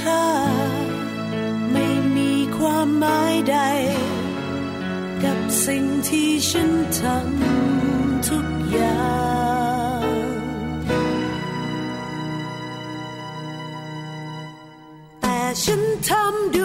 ค่า ไม่มีความหมายใด กับสิ่งที่ฉันทำทุกอย่าง แต่ฉันทำด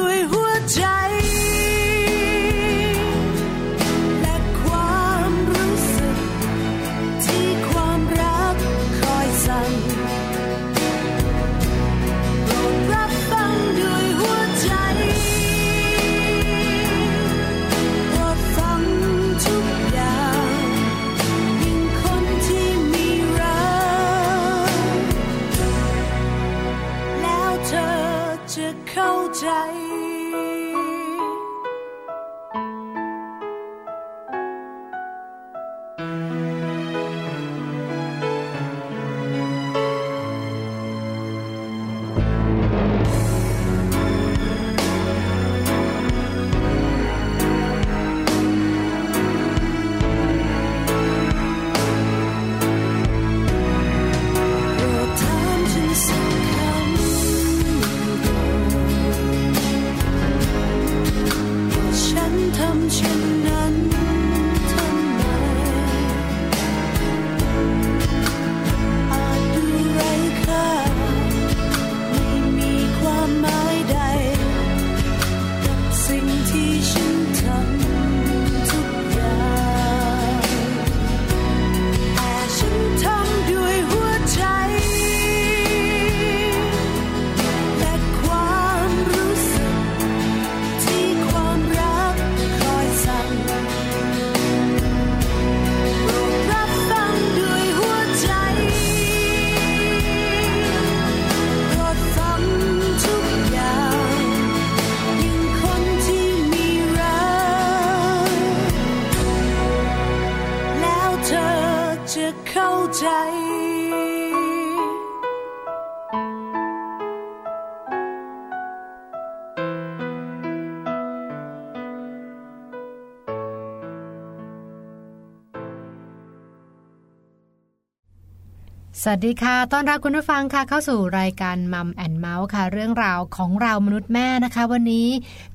สดีค่ะ ต้อนรับคุณผู้ฟังค่ะเข้าสู่รายการมัมแอนเมาส์ค่ะ เรื่องราวของเรามนุษย์แม่นะคะ วันนี้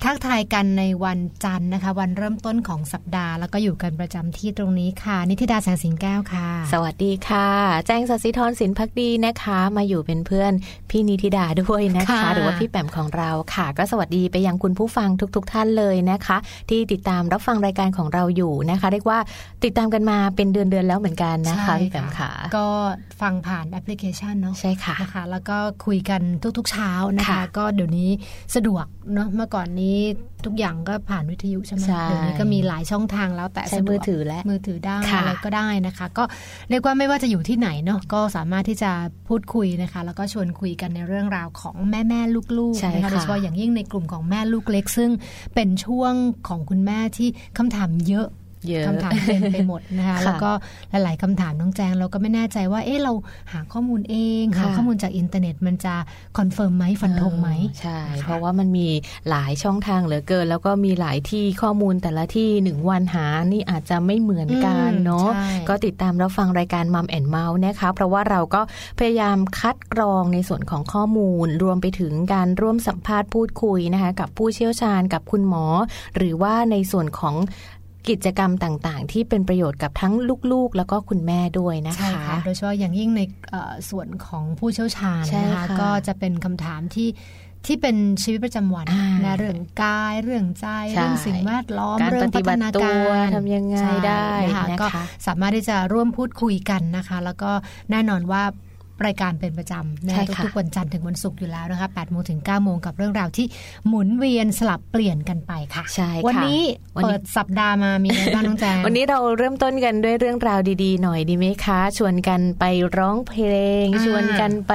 ทักทายกันในวันจันทร์นะคะ วันเริ่มต้นของสัปดาห์ แล้วก็อยู่กันประจำที่ตรงนี้ค่ะ นิติดาแสงสิงแก้วค่ะ สวัสดีค่ะ แจ้งสัสิธรสินพักดีนะคะ มาอยู่เป็นเพื่อนพี่นิติดาด้วยนะคะ หรือว่าพี่แปมของเราค่ะ ก็สวัสดีไปยังคุณผู้ฟังทุก ๆท่านเลยนะคะ ที่ติดตามรับฟังรายการของเราอยู่นะคะ เรียกว่าติดตามกันมาเป็นเดือนๆแล้วเหมือนกันนะคะพี่แปมค่ะ ก็ฟังผ่านแอปพลิเคชันเนาะใช่ค่ะนะคะแล้วก็คุยกันทุกๆเช้านะคะค่ะก็เดี๋ยวนี้สะดวกเนาะเมื่อก่อนนี้ทุกอย่างก็ผ่านวิทยุใช่ไหมใช่เดี๋ยวนี้ก็มีหลายช่องทางแล้วแต่ใช้สะดวกมือถือและมือถือได้ค่ะอะไรก็ได้นะคะ ก็เรียกว่าไม่ว่าจะอยู่ที่ไหนเนาะก็สามารถที่จะพูดคุยนะคะ แล้วก็ชวนคุยกันในเรื่องราวของแม่แม่ๆลูกใช่ๆนะคะค่ะโดยเฉพาะอย่างยิ่งในกลุ่มของแม่ลูกเล็ก ซึ่งเป็นช่วงของคุณแม่ที่คำถามเยอะเยอะ คำถามเต็มไปหมดนะคะค่ะแล้วก็หลาย ๆคำถามน้องแจงเราก็ไม่แน่ใจว่าเอ๊ะเราหาข้อมูลเองค่ะหาข้อมูลจากอินเทอร์เน็ตมันจะ confirm ไหมฟันธงไหมใช่นะคะเพราะว่ามันมีหลายช่องทางเหลือเกิน แล้วก็มีหลายที่ข้อมูลแต่ละที่หนึ่งเนื้อหานี่อาจจะไม่เหมือนกันเนาะใช่ก็ติดตามรับฟังรายการ Mom and เมาท์นะคะเพราะว่าเราก็พยายามคัดกรองในส่วนของข้อมูล รวมไปถึงการร่วมสัมภาษณ์พูดคุยนะคะกับผู้เชี่ยวชาญกับคุณหมอ หรือว่าในส่วนของ กิจกรรมต่างๆ ที่เป็นประโยชน์กับทั้งลูกๆ แล้วก็คุณแม่ด้วยนะใช่คะค่ะโดยเฉพาะอย่างยิ่งในเอ่อส่วนของผู้เชี่ยวชาญใช่นะคะค่ะก็จะเป็นคำถามที่ที่เป็นชีวิตประจำวันอ่านะเรื่องกายเรื่องใจใช่เรื่องสิ่งแวดล้อมการเรื่องปฏิบัติพัฒนาตัวการทำยังไงใช่ได้นะคะนะคะก็สามารถที่จะร่วมพูดคุยกันนะคะ แล้วก็แน่นอนว่า รายการเป็นประจำนะใช่ค่ะทุกๆวันจันทร์ถึงวันศุกร์อยู่แล้วนะคะ8โมงถึง9โมงกับเรื่องราวที่หมุนเวียนสลับเปลี่ยนกันไปค่ะใช่ค่ะวันนี้วันนี้เปิดสัปดาห์มามีอะไรบ้างน้องแจงวันนี้เราเริ่มต้นกันด้วยเรื่องราวดีๆ หน่อยดีไหมคะ ชวนกันไปร้องเพลงอ่าชวนกันไป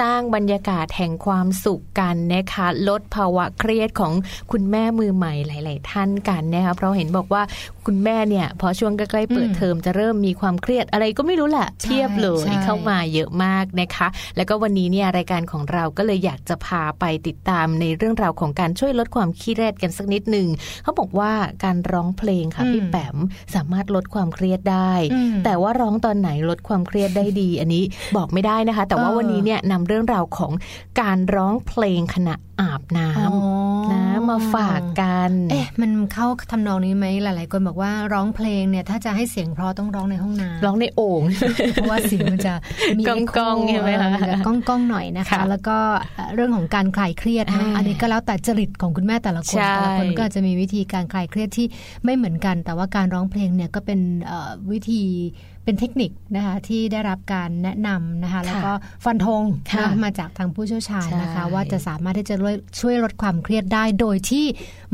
สร้างบรรยากาศแห่งความสุขกันนะคะลดภาวะเครียดของคุณแม่มือใหม่หลาย ๆ ท่านกันนะคะเพราะเห็นบอกว่าคุณแม่เนี่ยพอช่วงใกล้ๆเปิดอืมเทอมจะเริ่มมีความเครียดอะไรก็ไม่รู้แหละใช่เทียบเลยใช่เข้ามาเยอะมากนะคะ แล้วก็วันนี้เนี่ยรายการของเราก็เลยอยากจะพาไปติดตามในเรื่องราวของการช่วยลดความเครียดกันสักนิดหนึ่งเขาบอกว่าการร้องเพลงค่ะพี่อืมแปมสามารถลดความเครียดได้อืมแต่ว่าร้องตอนไหนลดความเครียดได้ดี อันนี้บอกไม่ได้นะคะ แต่ว่าเออวันนี้เนี่ยนำเรื่องราวของการร้องเพลงขณะอาบน้อ๋อำนะมาฝากกัน เอ๊ะมันเข้าทำนองนี้ไหมหลาย ๆ คนบอกว่าร้องเพลงเนี่ยถ้าจะให้เสียงเพราะต้องร้องในห้องน้ำร้องในโอ่งเพราะว่าเสียงมันจะมีก้องๆใช่ไหมคะก้องก้องๆหน่อยนะคะ แล้วก็เรื่องของการคลายเครียดนะอันนี้ก็แล้วแต่จริตของคุณแม่แต่ละคนแต่ละคนก็จะมีวิธีการคลายเครียดที่ไม่เหมือนกัน แต่ว่าการร้องเพลงเนี่ยก็เป็นวิธี เป็นเทคนิคนะคะที่ได้รับการแนะนำนะคะแล้วก็ฟันธงค่ะนะมาจากทางผู้เชี่ยวชาญนะคะใช่ว่าจะสามารถที่จะช่วยลดความเครียดได้โดยที่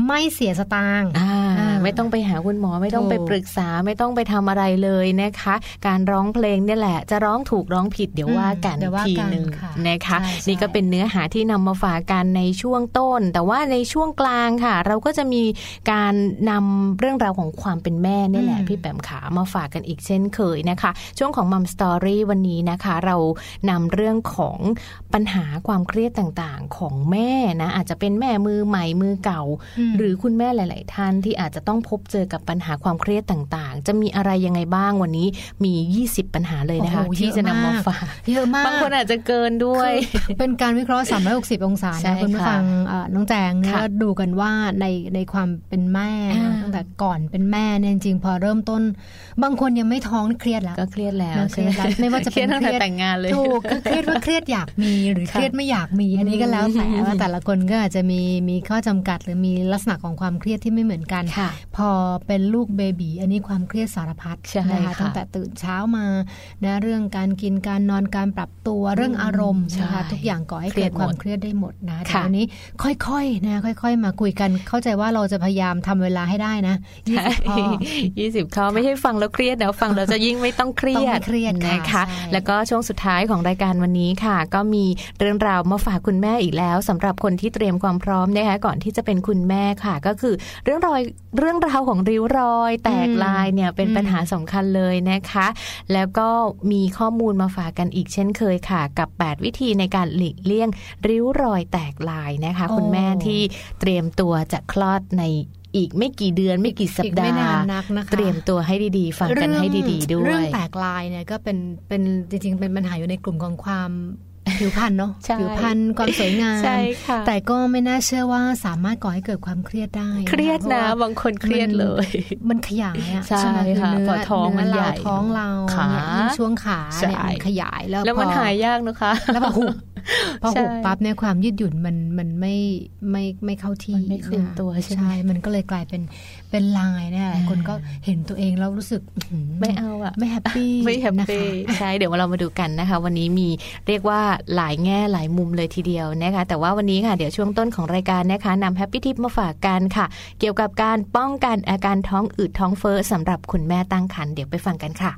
ไม่เสียสตางค์อ่าอ่าไม่ต้องไปหาคุณหมอไม่ต้องถูกไปปรึกษาไม่ต้องไปทำอะไรเลยนะคะ การร้องเพลงเนี่ยแหละ จะร้องถูกร้องผิดเดี๋ยวว่ากันเดี๋ยวว่าทีกันหนึ่งค่ะนะคะใช่ใช่นี่ก็เป็นเนื้อหาที่นำมาฝากกันในช่วงต้น แต่ว่าในช่วงกลางค่ะ เราก็จะมีการนำเรื่องราวของความเป็นแม่เนี่ยแหละอืมพี่แปมขามาฝากกันอีกเช่นเคยนะคะ ช่วงของมัมสตอรี่วันนี้นะคะ เรานำเรื่องของปัญหาความเครียดต่างๆของแม่นะอาจจะเป็นแม่มือใหม่มือเก่ามหรือคุณแม่หลาย ๆ ท่านที่อาจจะต้องพบเจอกับปัญหาความเครียดต่างๆ จะมีอะไรยังไงบ้างวันนี้มี 20 ปัญหาเลยนะคะโอ้โหที่จะนำมาเยอะมากฝากเยอะมากบางคนอาจจะเกินด้วยคือเป็นการวิเคราะห์ 360 องศาใช่นะคุณผู้ค่ะฟังเอ่อน้องแจงเนี่ยค่ะก็ดูกันว่าในในความเป็นแม่อ่าตั้งแต่ก่อนเป็นแม่เนี่ยจริงๆพอเริ่มต้น บางคนยังไม่ท้องนี่เครียดแล้วก็เครียดแล้วนะเครียดแล้วไม่ว่าจะเครียดเป็นตั้งแต่เครียดแต่งงานเลยถูกก็เครียดว่าเครียดอยากมีหรือค่ะเครียดไม่อยากมีอันนี้ก็แล้วแต่อืมว่าแต่ละคนก็อาจจะมีมีข้อจำกัด หรือมีลักษณะของความเครียดที่ไม่เหมือนกันค่ะพอเป็นลูกเบบีอันนี้ความเครียดสารพัดใช่นะคะค่ะตั้งแต่ตื่นเช้ามานะเรื่องการกินการนอนการปรับตัวเรื่องอารมณ์นะคะใช่ทุกอย่างก่อให้เครีเกิยดดความหมดเครียดได้หมดนะค่ะแต่วันนี้ค่อยๆนะค่อย ๆ มาคุยกันเข้าใจว่าเราจะพยายามทำเวลาให้ได้นะยี่สิบข้อยี่สิบข้อไม่ใช่ฟังแล้วเครียดนะฟังแล้วจะยิ่งไม่ต้องเครียต้องดไม่เครียดค่ะนะคะใช่แล้วก็ช่วงสุดท้ายของรายการวันนี้ค่ะ ก็มีเรื่องราวมาฝากคุณแม่อีกแล้วสำหรับคนที่เตรียมความพร้อมนะคะก่อนที่จะเป็นคุณแม่ค่ะ ก็คือเรื่องรอยเรื่องราวของริ้วรอย แตกลายเนี่ยเป็นอืมปัญหาสำคัญเลยนะคะ แล้วก็มีข้อมูลมาฝากกันอีกเช่นเคยค่ะ กับ 8 วิธีในการหลีกเลี่ยงริ้วรอยแตกลายนะคะโอ้คุณแม่ที่เตรียมตัวจะคลอดใน อีกไม่กี่เดือนไม่กี่สัปอีกดาไม่นานห์นักนะคะเตรียมตัวให้ดีๆ ฟังกันให้ดี ๆ ด้วเรื่องยแตกลายเนี่ยก็เป็นเป็นจริง ๆ เป็นปัญหาอยู่ในกลุ่มของความ ผิวพรรณเนาะใช่ผิวพรรณความสวยงามใช่ค่ะแต่ก็ไม่น่าเชื่อว่าสามารถก่อให้เกิดความเครียดได้ เครียดนะพาว่าบางคนเครียดเลย มันขยายอะใช่ไหมอค่ะเนื้พอท้องมันใหญ่เนื้เราท้องเราขาเนี่ยยิ่งช่วงขาเนี่ยใช่มันขยายแล้วแล้วมันพอหายยากนะคะ แล้วพอหุบพอหุบปั๊บเนี่ยความยืดหยุ่นมันมันไม่ไม่ไม่เข้าที่ไม่คืนตัวใช่ไหมใช่มันก็เลยกลายเป็น เป็นลายเนี่ยหลายคนก็เห็นตัวเองแล้วรู้สึกไม่เอาอะไม่ happy ไม่ happy นะคะใช่เดี๋ยวเรามาดูกันนะคะ วันนี้มีเรียกว่าหลายแง่หลายมุมเลยทีเดียวนะคะ แต่ว่าวันนี้ค่ะเดี๋ยวช่วงต้นของรายการนะคะนำ Happy Tip มาฝากกันค่ะ เกี่ยวกับการป้องกันอาการท้องอืดท้องเฟ้อสำหรับคุณแม่ตั้งครรภ์เดี๋ยวไปฟังกันค่ะ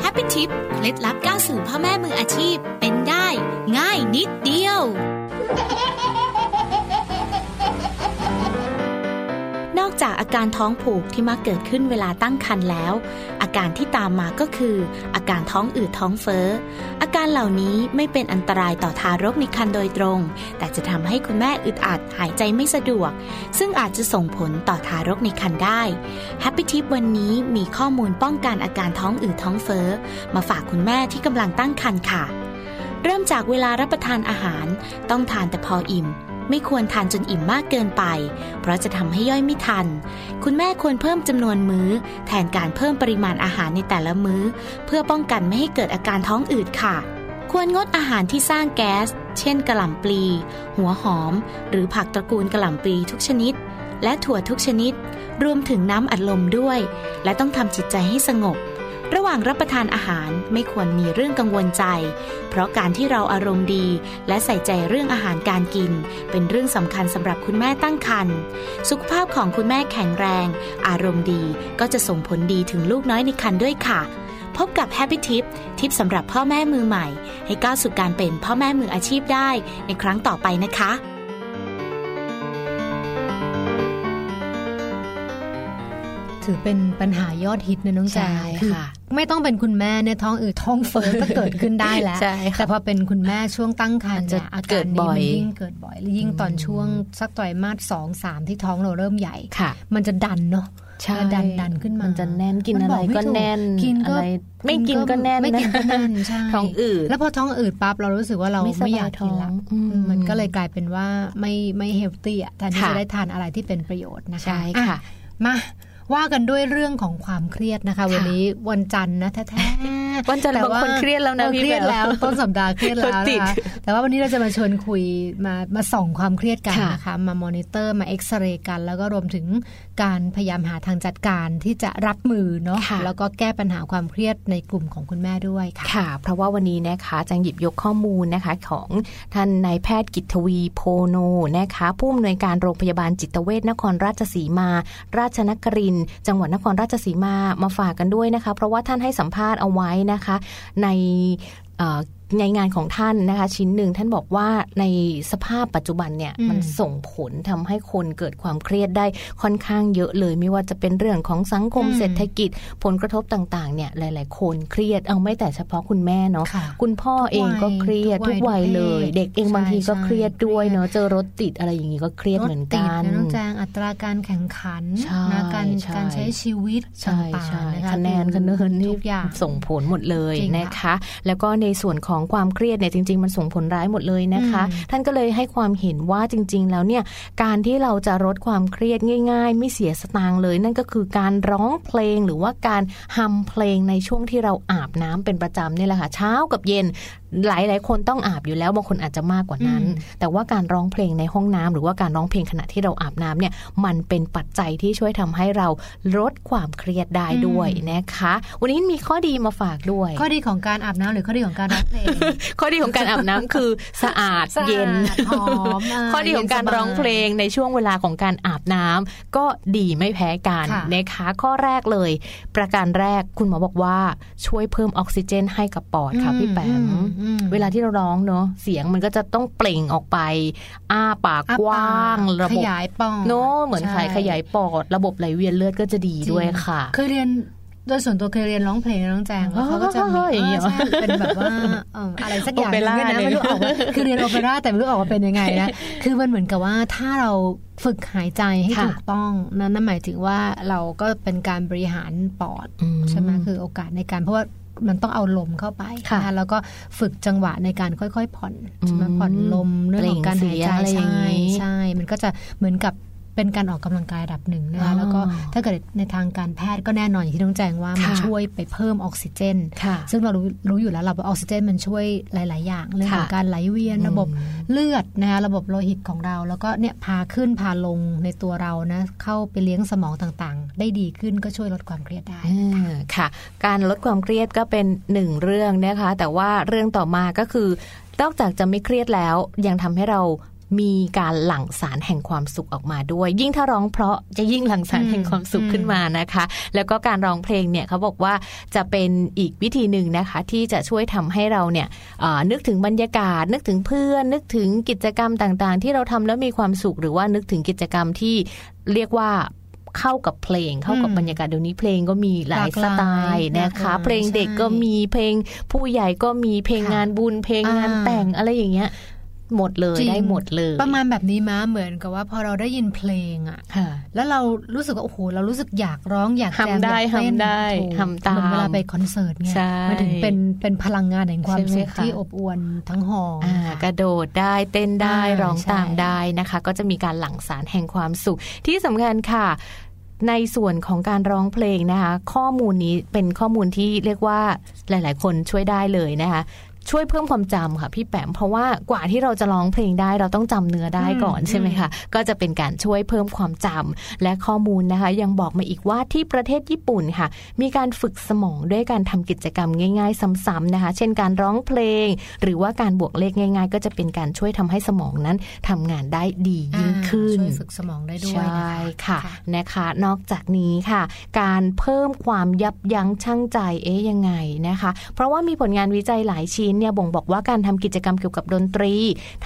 Happy Tip เคล็ดลับก้าวสู่พ่อแม่มืออาชีพ เป็นได้ ง่ายนิดเดียว จากอาการท้องผูกที่มักเกิดขึ้นเวลาตั้งครรภ์แล้ว อาการที่ตามมาก็คือ อาการท้องอืดท้องเฟ้อ อาการเหล่านี้ไม่เป็นอันตรายต่อทารกในครรภ์โดยตรง แต่จะทำให้คุณแม่อึดอัดหายใจไม่สะดวก ซึ่งอาจจะส่งผลต่อทารกในครรภ์ได้แฮปปี้ทิปวันนี้มีข้อมูลป้องกันอาการท้องอืดท้องเฟ้อ มาฝากคุณแม่ที่กำลังตั้งครรภ์ค่ะ เริ่มจากเวลารับประทานอาหาร ต้องทานแต่พออิ่ม ไม่ควรทานจนอิ่มมากเกินไป เพราะจะทำให้ย่อยไม่ทัน คุณแม่ควรเพิ่มจำนวนมื้อ แทนการเพิ่มปริมาณอาหารในแต่ละมื้อ เพื่อป้องกันไม่ให้เกิดอาการท้องอืดค่ะ ควรงดอาหารที่สร้างแก๊ส เช่นกระหล่ำปลี หัวหอม หรือผักตระกูลกระหล่ำปลีทุกชนิด และถั่วทุกชนิด รวมถึงน้ำอัดลมด้วย และต้องทำจิตใจให้สงบ ระหว่างรับประทานอาหารไม่ควรมีเรื่องกังวลใจ เพราะการที่เราอารมณ์ดี และใส่ใจเรื่องอาหารการกิน เป็นเรื่องสำคัญสำหรับคุณแม่ตั้งครรภ์สุขภาพของคุณแม่แข็งแรง อารมณ์ดีก็จะส่งผลดีถึงลูกน้อยในครรภ์ด้วยค่ะ พบกับ Happy Tip ทิปสำหรับพ่อแม่มือใหม่ ให้ก้าวสู่การเป็นพ่อแม่มืออาชีพได้ในครั้งต่อไปนะคะ ถือเป็นปัญหายอดฮิตนะน้องแจใช่คือค่ะไม่ต้องเป็นคุณแม่เนี่ยท้องอืดท้องเฟ้อก็เกิดขึ้นได้แล้วใช่ค่ะแต่พอเป็นคุณแม่ช่วงตั้งครรภ์มันจะเนี่ยอาเกิการดนี้บ่อยมันยิ่งเกิดบ่อยและยิ่งตอนช่วงสักไตรมาสสองสามที่ท้องเราเริ่มใหญ่ค่ะมันจะดันเนาะใช่จะดันดันขึ้นมา มันจะแน่นกินมัอะไรบม่ก็ถูแน่นกินก็อะไรไม่กินก็แน่นไม่กินก็แน่นนะใช่ท้องอืดแล้วพอท้องอืดปั๊บเรารู้สึกว่าเราไม่สบายไม่อยากกินละท้องอืมมันก็เลยกลายเป็นว่าไม่ไม่ healthy อะแทนที่ค่ะจะได้ทานอะไรที่เป็นประโยชน์นะคะใช่ค่ะอ่มา ว่ากันด้วยเรื่องของความเครียดนะคะ วันนี้วันจันทร์นะแท้ๆวันจันทร์แต่บางคนเครียดแล้วนะเออพี่เครียดแบแล้วต้นสัปดาห์เครียดแล้วติดนะคะแต่ว่าวันนี้เราจะมาชวนคุยมามาส่องความเครียดกันค่ะนะคะมามอนิเตอร์มาเอ็กซเรย์กัน แล้วก็รวมถึงการพยายามหาทางจัดการที่จะรับมือเนาะค่ะแล้วก็แก้ปัญหาความเครียดในกลุ่มของคุณแม่ด้วยค่ะค่ะ เพราะว่าวันนี้นะคะจังหยิบยกข้อมูลนะคะของท่านนายแพทย์กิตทวีโพโนนะคะผู้อำนวยการโรงพยาบาลจิตเวชนครราชสีมา ราชนครินทร์จังหวัดนครราชสีมามาฝากกันด้วยนะคะ เพราะว่าท่านให้สัมภาษณ์เอาไว้นะคะ ใน ในงานของท่านนะคะ ชิ้นหนึ่งท่านบอกว่าในสภาพปัจจุบันเนี่ยอืมมันส่งผลทำให้คนเกิดความเครียดได้ค่อนข้างเยอะเลย ไม่ว่าจะเป็นเรื่องของสังคมอืมเศรษฐกิจ ผลกระทบต่างๆเนี่ยหลาย ๆ คนเครียดเอาไม่แต่เฉพาะคุณแม่เนาะค่ะคุณพ่อเองก็เครียดทุทุกกวัวัยยเลยทุกเพศเด็กเองบางทีก็ใช่เครียดด้วยเครียดเนาะเจอรถติดอะไรอย่างนี้ก็เครียดเหมือนกันรถติดะน้องแจงอัตราการแข่งขันใช่นะการใช่การใช้ชีวิตใช่ต่างใช่ๆนะคะคะแนนคะเนินนี่ทุกอย่างส่งผลหมดเลยจริงค่ะนะคะ แล้วก็ในส่วนของความเครียดเนี่ยจริง ๆ มันส่งผลร้ายหมดเลยนะคะอืมท่านก็เลยให้ความเห็นว่าจริง ๆ แล้วเนี่ยการที่เราจะลดความเครียดง่าย ๆ ไม่เสียสตางค์เลย นั่นก็คือการร้องเพลงหรือว่าการฮัมเพลงในช่วงที่เราอาบน้ำเป็นประจำนี่แหละค่ะเช้ากับเย็น หลายๆคนต้องอาบอยู่แล้วบางคนอาจจะมากกว่านั้นอืมแต่ว่าการร้องเพลงในห้องน้ำหรือว่าการร้องเพลงขณะที่เราอาบน้ำเนี่ยมันเป็นปัจจัยที่ช่วยทำให้เราลดความเครียดได้ด้วยนะคะ วันนี้มีข้อดีมาฝากด้วย ข้อดีของการอาบน้ำหรือข้อดีของการร้องเพลงข้อดีของการอาบน้ำคือสะอาดสะอาดเย็นหอมอะข้อดีของการเย็นสบายร้องเพลงในช่วงเวลาของการอาบน้ำก็ดีไม่แพ้กันค่ะนะคะข้อแรกเลย ประการแรกคุณหมอบอกว่าช่วยเพิ่มออกซิเจนให้กับปอดค่ะพี่แปมอืมอืมเวลาที่เราร้องเนอะเสียงมันก็จะต้องเปล่งออกไป อ้าปากอ้ากว้างปากระขบบยายปอดเนอะเหมือนใช่ขายขยายปอด ระบบไหลเวียนเลือดก็จะดีด้วยค่ะเคยเรียนโดยส่วนตัวเคยเรียนร้องเพลงนะน้องแจงแล้วเขาก็จะมีอ๋ออย่างเงี้ยเออใช่เป็นแบบว่าเอ่ออะไรสักอย่างหนึงโอเปร่าเนี่ยนะไม่รู้ออกว่าคือเรียนโอเปร่าแต่ไม่รู้ออกมาเป็นยังไงนะคือมันเหมือนกับว่าถ้าเราฝึกหายใจให้ค่ะถูกต้องนั่นนั่นหมายถึงว่าเราก็เป็นการบริหารปอดอืมใช่ไหมคือโอกาสในการเพราะว่า มันต้องเอาลมเข้าไปค่ะนแล้วก็ฝึกจังหวะในการค่อย ๆ ผ่อนใช่ไหมอืมผ่อนลมเรื่องของการหายใจเปล่งเสียงอะไรอย่างใช่นี้ใช่ มันก็จะเหมือนกับ เป็นการออกกำลังกายระดับหนึ่งนะอ๋คะอแล้วก็ถ้าเกิดในทางการแพทย์ก็แน่นอนอย่างที่น้องแจงว่ามันค่ะช่วยไปเพิ่มออกซิเจนค่ะซึ่งเรารู้รู้อยู่แล้วเราว่าออกซิเจนมันช่วยหลาย ๆ อย่างเรื่องของค่ะการไหลเวียนอืมระบบเลือดนะคะระบบโลหิตของเรา แล้วก็เนี่ยพาขึ้นพาลงในตัวเรานะเข้าไปเลี้ยงสมองต่างๆ ได้ดีขึ้นก็ช่วยลดความเครียดได้อืมค่ะ การลดความเครียดก็เป็นหนึ่งเรื่องนะคะ แต่ว่าเรื่องต่อมาก็คือนอกจากจะไม่เครียดแล้วยังทำให้เรา มีการหลั่งสารแห่งความสุขออกมาด้วย ยิ่งถ้าร้องเพราะจะยิ่งหลั่งสารอืมแห่งความสุขอืมขึ้นมานะคะ แล้วก็การร้องเพลงเนี่ยเขาบอกว่าจะเป็นอีกวิธีหนึ่งนะคะ ที่จะช่วยทำให้เราเนี่ยเอ่อนึกถึงบรรยากาศ นึกถึงเพื่อน นึกถึงกิจกรรมต่างๆ ที่เราทำแล้วมีความสุข หรือว่านึกถึงกิจกรรมที่เรียกว่าเข้ากับเพลงเข้ากับอืมบรรยากาศเดี๋ยวนี้เพลงก็มีหลายหลากหลายสไตล์นะคะหลากหลายเพลงเด็กก็ใช่มีเพลงผู้ใหญ่ก็มีเพลงค่ะงานบุญเพลงงานอ่าแต่งอะไรอย่างเงี้ย หมดเลยจริงได้หมดเลย ประมาณแบบนี้มาเหมือนกับว่าพอเราได้ยินเพลงอะค่ะแล้วเรารู้สึกว่าโอ้โหเรารู้สึกอยากร้องอยากแจมทำได้อยากเต้นทำได้ถูกทำตามเหอนเวลาไปคอนเสิร์ตไงใช่มันถึงเป็นเป็นพลังงานแห่งความใช่ไหมสุขคะที่อบอวลทั้งหออ่าค่ะกระโดดได้เต้นได้อ่าร้องใช่ตามได้นะคะ ก็จะมีการหลั่งสารแห่งความสุขที่สำคัญค่ะในส่วนของการร้องเพลงนะคะ ข้อมูลนี้เป็นข้อมูลที่เรียกว่าหลาย ๆ คนช่วยได้เลยนะคะ ช่วยเพิ่มความจำค่ะพี่แปมเพราะว่ากว่าที่เราจะร้องเพลงได้เราต้องจำเนื้อได้ก่อนอืมใช่ไหมคะก็จะเป็นการช่วยเพิ่มความจำและข้อมูลนะคะ ยังบอกมาอีกว่าที่ประเทศญี่ปุ่นค่ะ มีการฝึกสมองด้วยการทำกิจกรรมง่าย ๆ ซ้ำๆนะคะ เช่นการร้องเพลง หรือว่าการบวกเลขง่าย ๆ ก็จะเป็นการช่วยทำให้สมองนั้นทำงานได้ดียิ่งขึ้นช่วยฝึกสมองได้ด้วยใช่นะคะค่ะนะคะ นอกจากนี้ค่ะ การเพิ่มความยับยั้งชั่งใจเอ๊ยยังไงนะคะ เพราะว่ามีผลงานวิจัยหลายชิ้นเนี่ยบ่งบอกว่าการทำกิจกรรมเกี่ยวกับดนตรี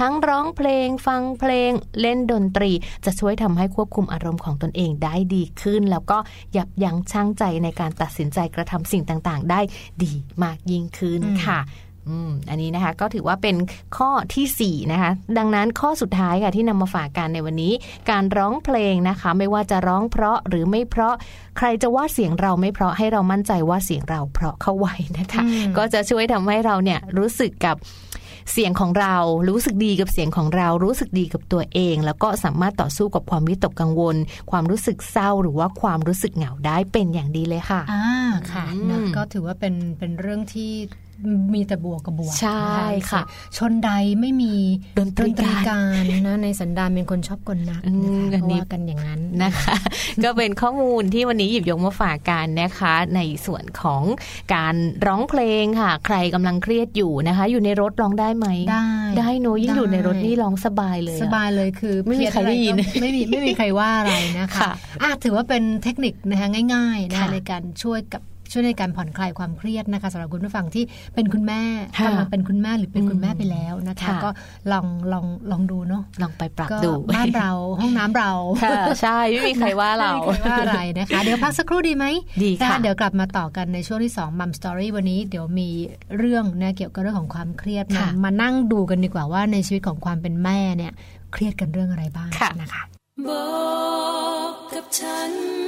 ทั้งร้องเพลง ฟังเพลง เล่นดนตรี จะช่วยทำให้ควบคุมอารมณ์ของตนเองได้ดีขึ้น แล้วก็ยับยั้งชั่งใจในการตัดสินใจกระทำสิ่งต่างๆ ได้ดีมากยิ่งขึ้นค่ะ อืมอันนี้นะคะก็ถือว่าเป็นข้อทีสี่4นะคะดังนั้นข้อสุดท้ายค่ะที่นำมาฝากกันในวันนี้ การร้องเพลงนะคะ ไม่ว่าจะร้องเพราะหรือไม่เพราะใครจะว่าเสียงเราไม่เพราะให้เรามั่นใจว่าเสียงเราเพราะเข้าไว้นะคะอืมก็จะช่วยทำให้เราเนี่ยรู้สึกกับเสียงของเรา รู้สึกดีกับเสียงของเรา รู้สึกดีกับตัวเอง แล้วก็สามารถต่อสู้กับความวิตกกังวล ความรู้สึกเศร้าหรือว่าความรู้สึกเหงาได้เป็นอย่างดีเลยค่ะอ่าค่ะอืมนะก็ถือว่าเป็นเป็นเรื่องที่ มีแต่บวกกับบวกใช่นค่ะ ชนใดไม่มีดนตรีการการนะในสันดานเป็นคนชอบกลนักอืมนะคะอันนี้ว่ากันอย่างนั้นนะคะ ก็เป็นข้อมูลที่วันนี้หยิบยกมาฝากกันนะคะ ในส่วนของการร้องเพลงค่ะ ใครกำลังเครียดอยู่นะคะ อยู่ในรถร้องได้ไหมได้ได้เนอะยิ่งอยู่ในรถได้นี่ร้องสบายเลยอะสบายเลยคือไม่มีใครได้ยินเพี้อะก็ไม่มีไม่มีใครว่าอะไรนะคะค่ะอะถือว่าเป็นเทคนิคนะคะง่ายๆนะคะค่ะในการช่วยกับ ช่วยในการผ่อนคลายความเครียดนะคะสำหรับคุณผู้ฟังที่เป็นคุณแม่ค่ะกำลังเป็นคุณแม่หรือเป็นคุณแม่อืมไปแล้วนะคะค่ะก็ลองลองลองดูเนาะลองไปปรับก็ดูบ้านเราห้องน้ำเราค่ะใช่ไม่มีใครว่าเราไม่มีใครว่าอะไรนะคะ เดี๋ยวพักสักครู่ดีไหมดีนะค่ะเดี๋ยวกลับมาต่อกันในช่วงที่2มัมสตอรี่วันนี้เดี๋ยวมีเรื่องนะเกี่ยวกับเรื่องของความเครียดมาค่ะมานั่งดูกันดีกว่าว่าในชีวิตของความเป็นแม่เนี่ย เครียดกันเรื่องอะไรบ้างค่ะนะคะบอกกับฉัน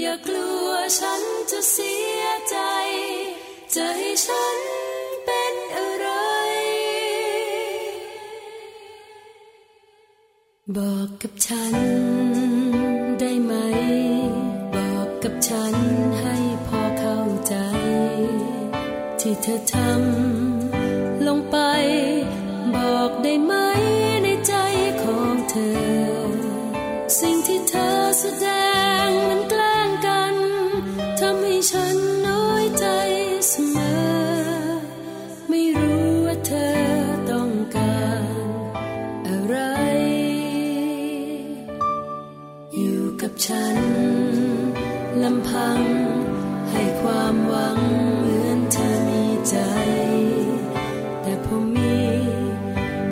อย่ากลัวฉันจะเสียใจจะให้ฉันเป็นอะไร บอกกับฉันได้ไหม บอกกับฉันให้พอเข้าใจ ที่เธอทำ ฉันลำพังให้ความหวังเหมือนเธอมีใจ แต่พอมี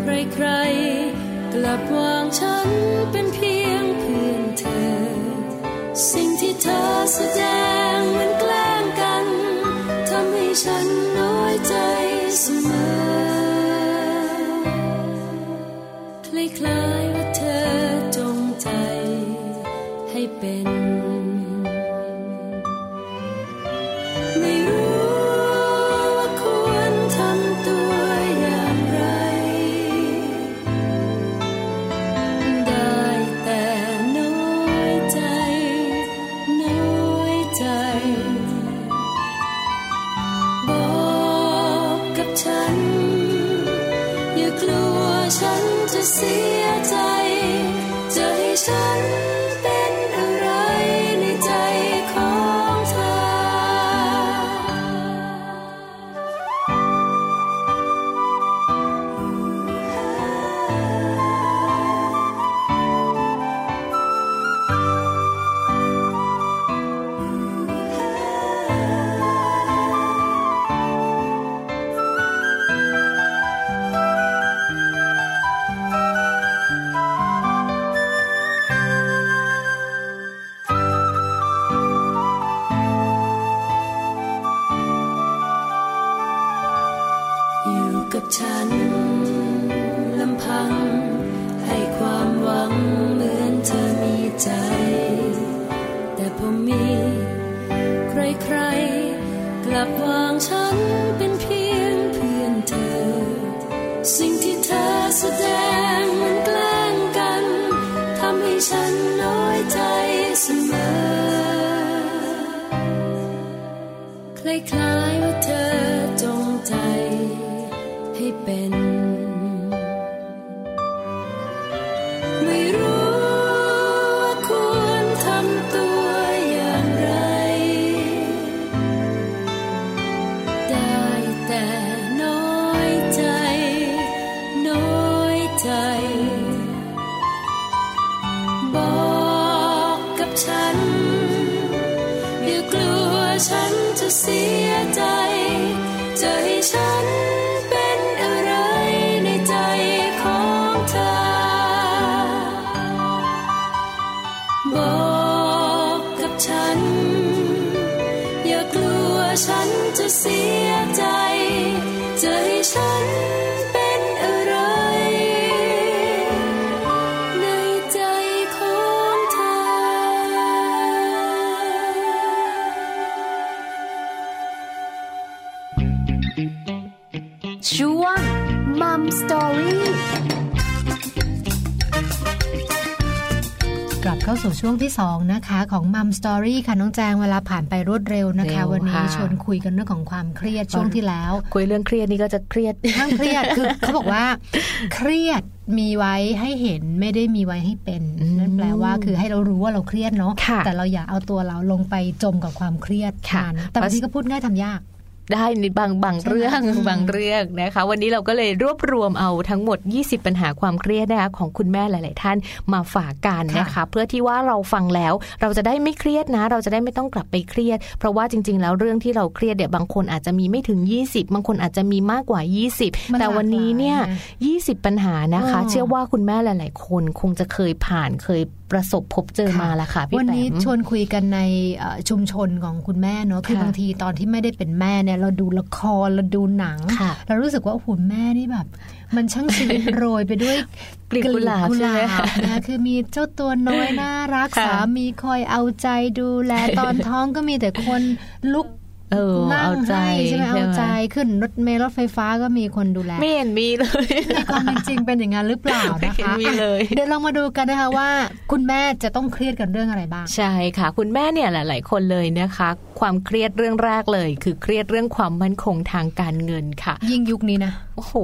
ใครๆ กลับวางฉันเป็นเพียงเพื่อนเธอ สิ่งที่เธอแสดงมันแกล้งกันทำให้ฉันน้อยใจ ฉันน้อยใจเสมอ คล้ายๆว่าเธอจงใจให้เป็น ช่วงที่ 2 นะคะ ของมัมสตอรี่ค่ะน้องแจงเวลาผ่านไปรวดเร็วนะคะเร็ววันนี้ค่ะชวนคุยกันเรื่องของความเครียดช่วงที่แล้ว คุยเรื่องเครียดนี่ก็จะเครียดทั้งเครียดคือเขาบอกว่า เครียดมีไว้ให้เห็นไม่ได้มีไว้ให้เป็นอืมนั่นแปลว่าคือให้เรารู้ว่าเราเครียดเนาะค่ะแต่เราอย่าเอาตัวเราลงไปจมกับความเครียดค่ะนั้นแต่บางทีก็พูดง่ายทำยาก ได้ในบางบางใช่ไหมเรื่องอืมบางเรื่องนะคะ วันนี้เราก็เลยรวบรวมเอาทั้งหมด 20 ปัญหาความเครียดนะคะของคุณแม่หลาย ๆ ท่านมาฝากกันนะคะ เพื่อที่ว่าเราฟังแล้วเราจะได้ไม่เครียดนะ เราจะได้ไม่ต้องกลับไปเครียด เพราะว่าจริง ๆ แล้วเรื่องที่เราเครียดเนี่ยบางคนอาจจะมีไม่ถึง 20 บางคนอาจจะมีมากกว่า 20มันแต่วันนี้เนี่ยหลากหลาย20 ปัญหานะคะอ๋อเชื่อว่าคุณแม่หลาย ๆ คนคงจะเคยผ่านเคย ประสบพบเจอมาแล้วค่ะพี่วันแปนี้มชวนคุยกันในเอ่อชุมชนของคุณแม่เนอะคือค่ะบางทีตอนที่ไม่ได้เป็นแม่เนี่ยเราดูละครเราดูหนังค่ะเรารู้สึกว่าโอ้โหแม่นี่แบบ มันช่างชีวิตโรยไปด้วยกลีบกุหลาบกุใช่ไหมบนะคะคือมีเจ้าตัวน้อยน่ารักค่ะสามีคอยเอาใจดูแลตอนท้องก็มีแต่คนลุก เออนั่เอางใจให้ใช่ไหมเอาใจช่ขึ้นรถเมล์รถไฟฟ้าก็มีคนดูแลไม่เห็นมีเลยในความเป็นจริงเป็นอย่างนั้นหรือเปล่าไม่นะเห็นคะมีเลยเดี๋ยวลองมาดูกันนะคะว่า คุณแม่จะต้องเครียดกันเรื่องอะไรบ้างใช่ค่ะ คุณแม่เนี่ยหลาย ๆ คนเลยนะคะ ความเครียดเรื่องแรกเลย คือเครียดเรื่องความมั่นคงทางการเงินค่ะ ยิ่งยุคนี้นะ โอ้โห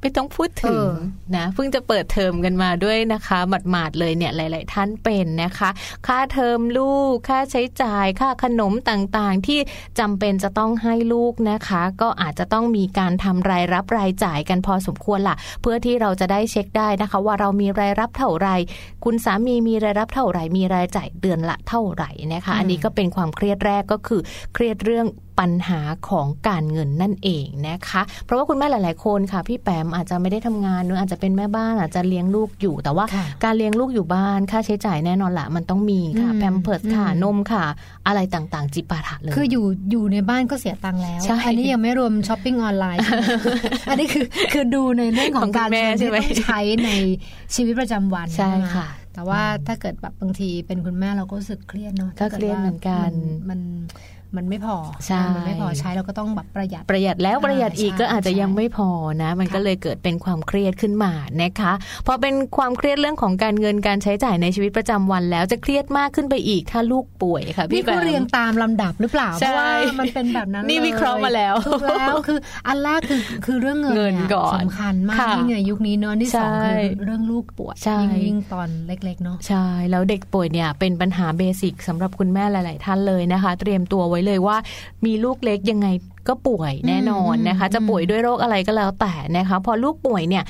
ไม่ต้องพูดถึงเออนะเพิ่งจะเปิดเทอมกันมาด้วยนะคะหมาดๆเลยเนี่ยหลาย ๆ ท่านเป็นนะคะ ค่าเทอมลูก ค่าใช้จ่าย ค่าขนมต่างๆ ที่จำเป็นจะต้องให้ลูกนะคะ ก็อาจจะต้องมีการทำรายรับรายจ่ายกันพอสมควรล่ะ เพื่อที่เราจะได้เช็คได้นะคะ ว่าเรามีรายรับเท่าไหร่คุณสามีมีรายรับเท่าไหร่มีรายจ่ายเดือนละเท่าไหร่นะคะ อันนี้ก็เป็นความเครียดแรกก็คือเครียดเรื่อง ปัญหาของการเงินนั่นเองนะคะ เพราะว่าคุณแม่หลาย ๆ คนค่ะ พี่แปมอาจจะไม่ได้ทำงานหรืออาจจะเป็นแม่บ้านอาจจะเลี้ยงลูกอยู่ แต่ว่าค่ะการเลี้ยงลูกอยู่บ้านค่าใช้จ่ายแน่นอนละมันต้องมีค่ะอืมแพมเพิร์สค่ะอืมนมค่ะ อะไรต่างๆ จิปาถะเลย คืออยู่อยู่ในบ้านก็เสียตังค์แล้วใช่อันนี้ยังไม่รวมช้อปปิ้งออนไลน์ใช่ไหมอันนี้คือคือดูในเรื่องขของคุณแม่ใช่ไหมที่ต้องใช้ในชีวิตประจำวันใช่ไหมค่ะแต่ว่าถ้าเกิดแบบบางทีเป็นคุณแม่เราก็รู้สึกเครียดเนาะก็เครียดเหมือนกันมันมัน มันไม่พอใช่มันไม่พอใช้เราก็ต้องแบบประหยัดประหยัดแล้วประหยัดอีกใช่ก็อาจจะยังใช่ไม่พอนะ มันก็เลยเกิดเป็นความเครียดขึ้นมานะคะพอเป็นความเครียดเรื่องของการเงินการใช้จ่ายในชีวิตประจำวันแล้วจะเครียดมากขึ้นไปอีกถ้าลูกป่วยค่ะนี่พี่แบก็มเรียงตามลำดับหรือเปล่าใช่เพราะว่ามันเป็นแบบนั้นนี่ลยวิเคราะห์มาแล้วถูกแล้วคืออันแรกคือคือเรื่องเงินเงินยก่อนสำคัญมากค่ะที่งในยุคนี้เนอะอันที่สองใช่คือเรื่องลูกป่วยใช่ยิ่งยิ่งตอนเล็กๆเนาะใช่แล้วเด็กป่วยเนี่ยเป็นปัญหาเบสิกสำหรับคุณแม่หลาย ๆ ท่านเลยนะคะ เตรียมตัวไว้เลยว่า มีลูกเล็กยังไง ก็ป่วยแน่นอนนะคะอืมจะป่วยด้วยโรคอะไรก็แล้วแต่นะคะ พอลูกป่วยเนี่ย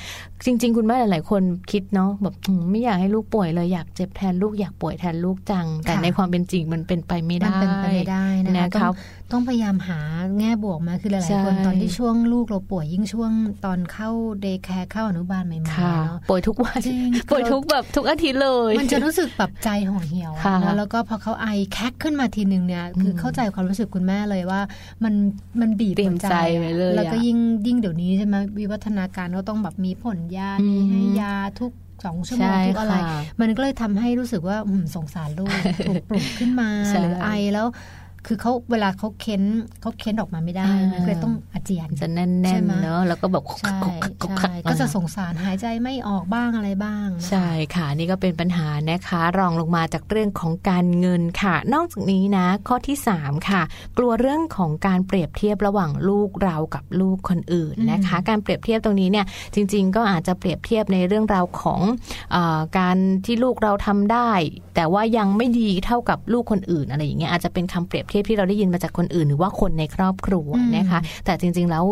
จริง ๆ คุณแม่หลาย ๆ คนคิดเนาะแบบอืมไม่อยากให้ลูกป่วยเลยอยากเจ็บแทนลูกอยากป่วยแทนลูกจัง แต่ในความเป็นจริงมันเป็นไปไม่มันได้เป็นไปไม่ได้นะคะนะต้คอรังบต้องพยายามหาแง่บวกมาคือหใช่ลายๆคนตอนที่ช่วงลูกเราป่วยยิ่งช่วงตอนเข้าเดย์แคร์เข้าอนุบาลใหม่ๆค่ะเนาะป่วยทุกวันจริงป่วยทุกแบบทุกอาทิตย์เลย มันจะรู้สึกแบบใจห่อเหี่ยวอะค่ะแล้วแล้วก็พอเขาไอแคกขึ้นมาทีหนึ่งเนี่ยคือมเข้าใจความรู้สึกคุณแม่เลยว่ามันมันบีบเตรียมหัวใจไว้เลยแล้วก็อะยิ่งยิ่งเดี๋ยวนี้ใช่ไหมวิวัฒนาการก็ต้องแบบมีผลยาอืมมีให้ยาทุกสองชั่วโมงใช่ทุกอะไรค่ะมันก็เลยทำให้รู้สึกว่าอืมสงสารลูกถูกปลุกขึ้นมาใช่หรือไอแล้ว คือเขาเวลาเขาเค้นเขาเค้นออกมาไม่ได้อ่ามันก็เลยต้องอาเจียนจะแน่ใช่นไหมๆเนอะแล้วก็แบบใช่ใช่ก็จะสงสารหายใจไม่ออกบ้างอะไรบ้างนะคะใช่ค่ะนี่ก็เป็นปัญหานะคะ รองลงมาจากเรื่องของการเงินค่ะ นอกจากนี้นะ ข้อที่ 3 ค่ะ กลัวเรื่องของการเปรียบเทียบระหว่างลูกเรากับลูกคนอื่นนะคะ การเปรียบเทียบตรงนี้เนี่ยจริง ๆ ก็อาจจะเปรียบเทียบในเรื่องราวของเออการที่ลูกเราทำได้ แต่ว่ายังไม่ดีเท่ากับลูกคนอื่นอะไรอย่างเงี้ยอาจจะเป็นคำเปรียบเทียบที่เราได้ยินมาจากคนอื่น หรือว่าคนในครอบครัวอืมนะคะ แต่จริง ๆ แล้ว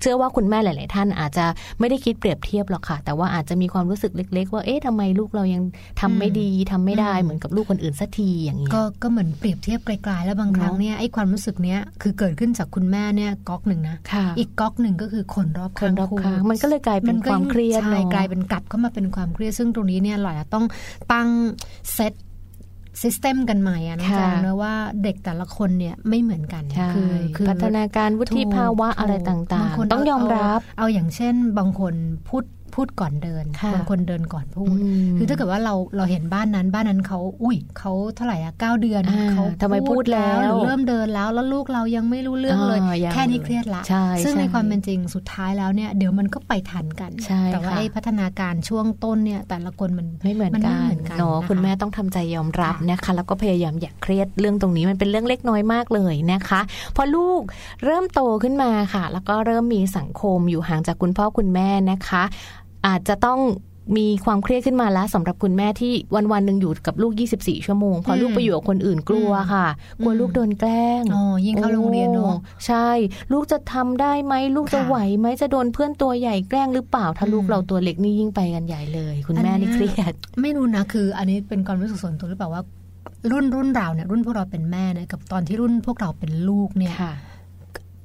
เชื่อว่าคุณแม่หลาย ๆ ท่านอาจจะไม่ได้คิดเปรียบเทียบหรอกค่ะ แต่ว่าอาจจะมีความรู้สึกเล็ก ๆ ว่าเอ๊ะทำไมลูกเรายังทำไม่ดีทำไม่ได้อืมเหมือนกับลูกคนอื่นสักทีอย่างเงี้ยก็ก็เหมือนเปรียบเทียบไกล ๆ แล้วบางครั้งเนอะเนี่ยไอ้ความรู้สึกเนี้ยคือเกิดขึ้นจากคุณแม่เนี่ยก๊อกหนึ่งนะค่ะอีกก๊อกหนึ่งก็คือคนรอบคข้านงรอบคู่ข้างมันก็เลยกลายเป็นความเครียดใช่เนาะกลายเป็นกลับเข้ามาเป็นความเครียดซึ่งตรงนี้เนี่ยเราอาจจะต้องตั้ง set system กันใหม่อะค่ะน้องแจงนะว่าเด็กแต่ละคนเนี่ยไม่เหมือนกันใช่คือคือพัฒนาการวุฒิภาวะถูกอะไรถูกต่างบคนๆต้องยอมรับเอาเอาอย่างเช่นบางคนพูด พูดก่อนเดินค่ะบางคนเดินก่อนพูดอืมคือถ้าเกิดว่าเราเราเห็นบ้านนั้น บ้านนั้นเขาอุ้ยเขาเท่าไหร่อะเก้าเดือนอ่าเขาทำไมพูดแล้วหรือเริ่มเดินแล้วแล้วลูกเรายังไม่รู้เรื่องเลยอ่ายังแค่นี้เครียดละใช่ซึ่งใช่ในความเป็นจริงสุดท้ายแล้วเนี่ยเดี๋ยวมันก็ไปทันกันใช่แต่ว่าค่ะไอ้พัฒนาการช่วงต้นเนี่ยแต่ละคนมันไม่เหมือนมันไม่กันเหมือนกันเนาะนะคะคุณแม่ต้องทำใจยอมรับค่ะนะคะแล้วก็พยายามอย่าเครียดเรื่องตรงนี้มันเป็นเรื่องเล็กน้อยมากเลยนะคะ พอลูกเริ่มโตขึ้นมาค่ะ แล้วก็เริ่มมีสังคมอยู่ห่างจากคุณพ่อคุณแม่นะคะ อาจจะต้องมีความเครียดขึ้นมาแล้วสำหรับคุณแม่ที่วันวันๆหนึ่งอยู่กับลูก 24 ชั่วโมง พออมลูกไปอยู่กับคนอื่นกลัวค่ะ กลัวอืมลูกโดนแกล้งอ๋อยิ่งเข้าโรงเรียนเนาะโอ้ใช่ ลูกจะทำได้ไหมลูกจะค่ะไหวไหมจะโดนเพื่อนตัวใหญ่แกล้งหรือเปล่า ถ้าอืมลูกเราตัวเล็กนี่ยิ่งไปกันใหญ่เลย คุณแม่อันเนี้นี่ยเครียด ไม่รู้นะคือ อันนี้เป็นความรู้สึกส่วนตัวหรือเปล่าว่า รุ่นรุ่นเราเนี่ยรุ่นพวกเราเป็นแม่เนี่ยกับตอนที่รุ่นพวกเราเป็นลูกเนี่ยค่ะ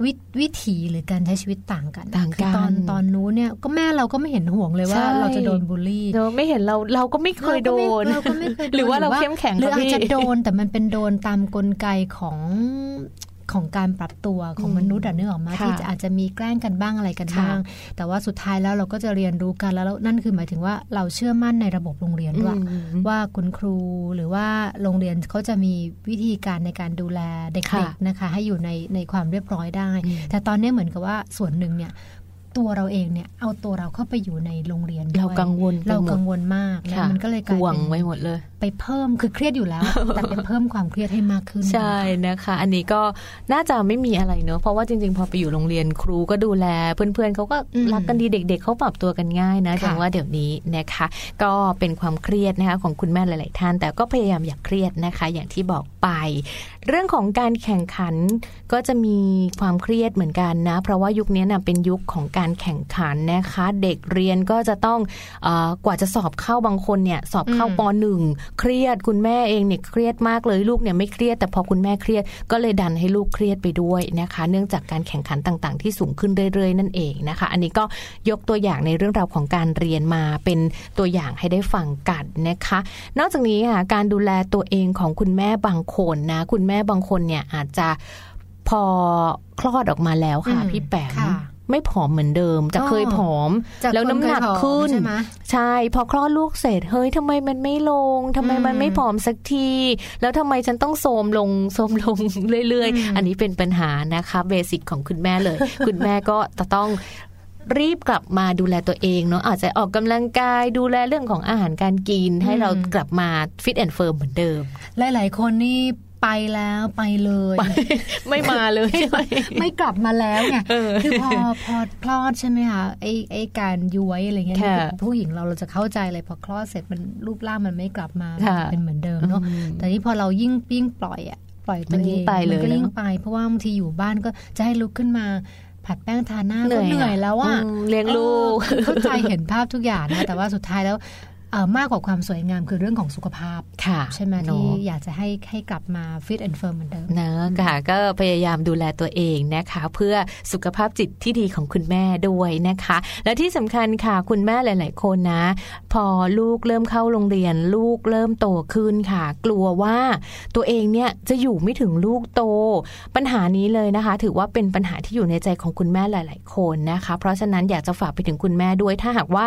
วิวิถีหรือการใช้ชีวิตต่างกันต่างกันคือตอนตอนนู้นเนี่ยก็แม่เราก็ไม่เห็นห่วงเลยว่าใช่เราจะโดนบูลลี่เราไม่เห็นเราเราก็ไม่เคยโดนเราก็ไม่เคยโดนหรือว่าเราเข้มแข็งหรือค่ะอาจพี่จะโดนแต่มันเป็นโดนตามกลไกของ ของการปรับตัวของอืมมนุษย์อะนึกออกมาค่ะที่จะอาจจะมีแกล้งกันบ้างอะไรกันค่ะบ้าง แต่ว่าสุดท้ายแล้วเราก็จะเรียนรู้กันแล้วแล้วนั่นคือหมายถึงว่าเราเชื่อมั่นในระบบโรงเรียนด้วยอืมว่าคุณครูหรือว่าโรงเรียนเขาจะมีวิธีการในการดูแลเด็ค่ะกๆนะคะ ให้อยู่ในในความเรียบร้อยได้อืมแต่ตอนนี้เหมือนกับว่าส่วนหนึ่งเนี่ย ตัวเราเองเนี่ยเอาตัวเราเข้าไปอยู่ในโรงเรียนด้วยเรากังวลไปเราหมกัดงวลมากนะค่ะมันก็เลยกลายห่วงเป็นไว้หมดเลย ไปเพิ่มคือเครียดอยู่แล้ว แต่ไปเพิ่มความเครียดให้มากขึ้น ใช่นะคะ อันนี้ก็น่าจะไม่มีอะไรเนอะเพราะว่าจริง ๆ พอไปอยู่โรงเรียนครูก็ดูแล เพื่อนๆเขาก็อืมรักกันดีเด็ก ๆเขาปรับตัวกันง่ายนะค่ะจังว่าเดี๋ยวนี้นะคะ ก็เป็นความเครียดนะคะของคุณแม่หลาย ๆ ท่าน แต่ก็พยายามอย่าเครียดนะคะ อย่างที่บอกไป เรื่องของการแข่งขันก็จะมีความเครียดเหมือนกันนะ เพราะว่ายุคนี้นะเป็นยุคของการแข่งขันนะคะ เด็กเรียนก็จะต้องเออกว่าจะสอบเข้าบางคนเนี่ยสอบเข้าอืมปหนึ่งเครียดคุณแม่เองเนี่ยเครียดมากเลยลูกเนี่ยไม่เครียดแต่พอคุณแม่เครียดก็เลยดันให้ลูกเครียดไปด้วยนะคะ เนื่องจากการแข่งขันต่างๆ ที่สูงขึ้นเรื่อยๆ นั่นเองนะคะ อันนี้ก็ยกตัวอย่างในเรื่องราวของการเรียนมาเป็นตัวอย่างให้ได้ฟังกันนะคะ นอกจากนี้ค่ะการดูแลตัวเองของคุณแม่บางคนนะคุณแม่บางคนเนี่ยอาจจะพอคลอดออกมาแล้วค่ะอืมพี่แปมค่ะ ไม่ผอมเหมือนเดิมจะเคยผอมจากเคยผอมแล้วน้ำหนักขึ้นใช่ไหมใช่ พอคลอดลูกเสร็จเฮ้ยทำไมมันไม่ลงทำไมมันอืมไม่ผอมสักที แล้วทำไมฉันต้องโทรมลงโทรมลงเรื่อยอืมๆอันนี้เป็นปัญหานะคะ basic ของคุณแม่เลย คุณแม่ก็จะต้องรีบกลับมาดูแลตัวเองเนาะอาจจะออกกำลังกายดูแลเรื่องของอาหารการกิน ให้เรากลับมา fit and firm เหมือนเดิม หลาย ๆ คนนี่ ไปแล้วไปเลย ไม่มาเลยใช่ไหมไม่กลับมาแล้วไงเออคือพอพอคลอดใช่ไหมคะไอไอการย้วยอะไรเงี้ยค่ะคือผู้หญิงเราเราจะเข้าใจเลยพอคลอดเสร็จมันรูปร่างมันไม่กลับมาค่ะเป็นเหมือนเดิมเนาะอืมแต่นี่พอเรายิ่งยิ่งปล่อยอะปล่อยตัวมันยิ่เองไปเลยก็ยิ่งเนอะไป เพราะว่าบางทีอยู่บ้านก็จะให้ลุกขึ้นมาผัดแป้งทาหน้าเหนื่ก็อยเหนื่อยอะแล้วอะอืมเลี้ยงลูกเออเข้าใจเห็นภาพทุกอย่างนะแต่ว่าสุดท้ายแล้วเอ่อ มากกว่าความสวยงามคือเรื่องของสุขภาพค่ะใช่ไหมเนอะที่อยากจะให้ให้กลับมา fit and firm เหมือนเดิมนะค่ะ ก็พยายามดูแลตัวเองนะคะ เพื่อสุขภาพจิตที่ดีของคุณแม่ด้วยนะคะ และที่สำคัญค่ะคุณแม่หลาย ๆ คนนะ พอลูกเริ่มเข้าโรงเรียน ลูกเริ่มโตขึ้นค่ะ กลัวว่าตัวเองเนี่ยจะอยู่ไม่ถึงลูกโต ปัญหานี้เลยนะคะ ถือว่าเป็นปัญหาที่อยู่ในใจของคุณแม่หลาย ๆ คนนะคะ เพราะฉะนั้นอยากจะฝากไปถึงคุณแม่ด้วยถ้าหากว่า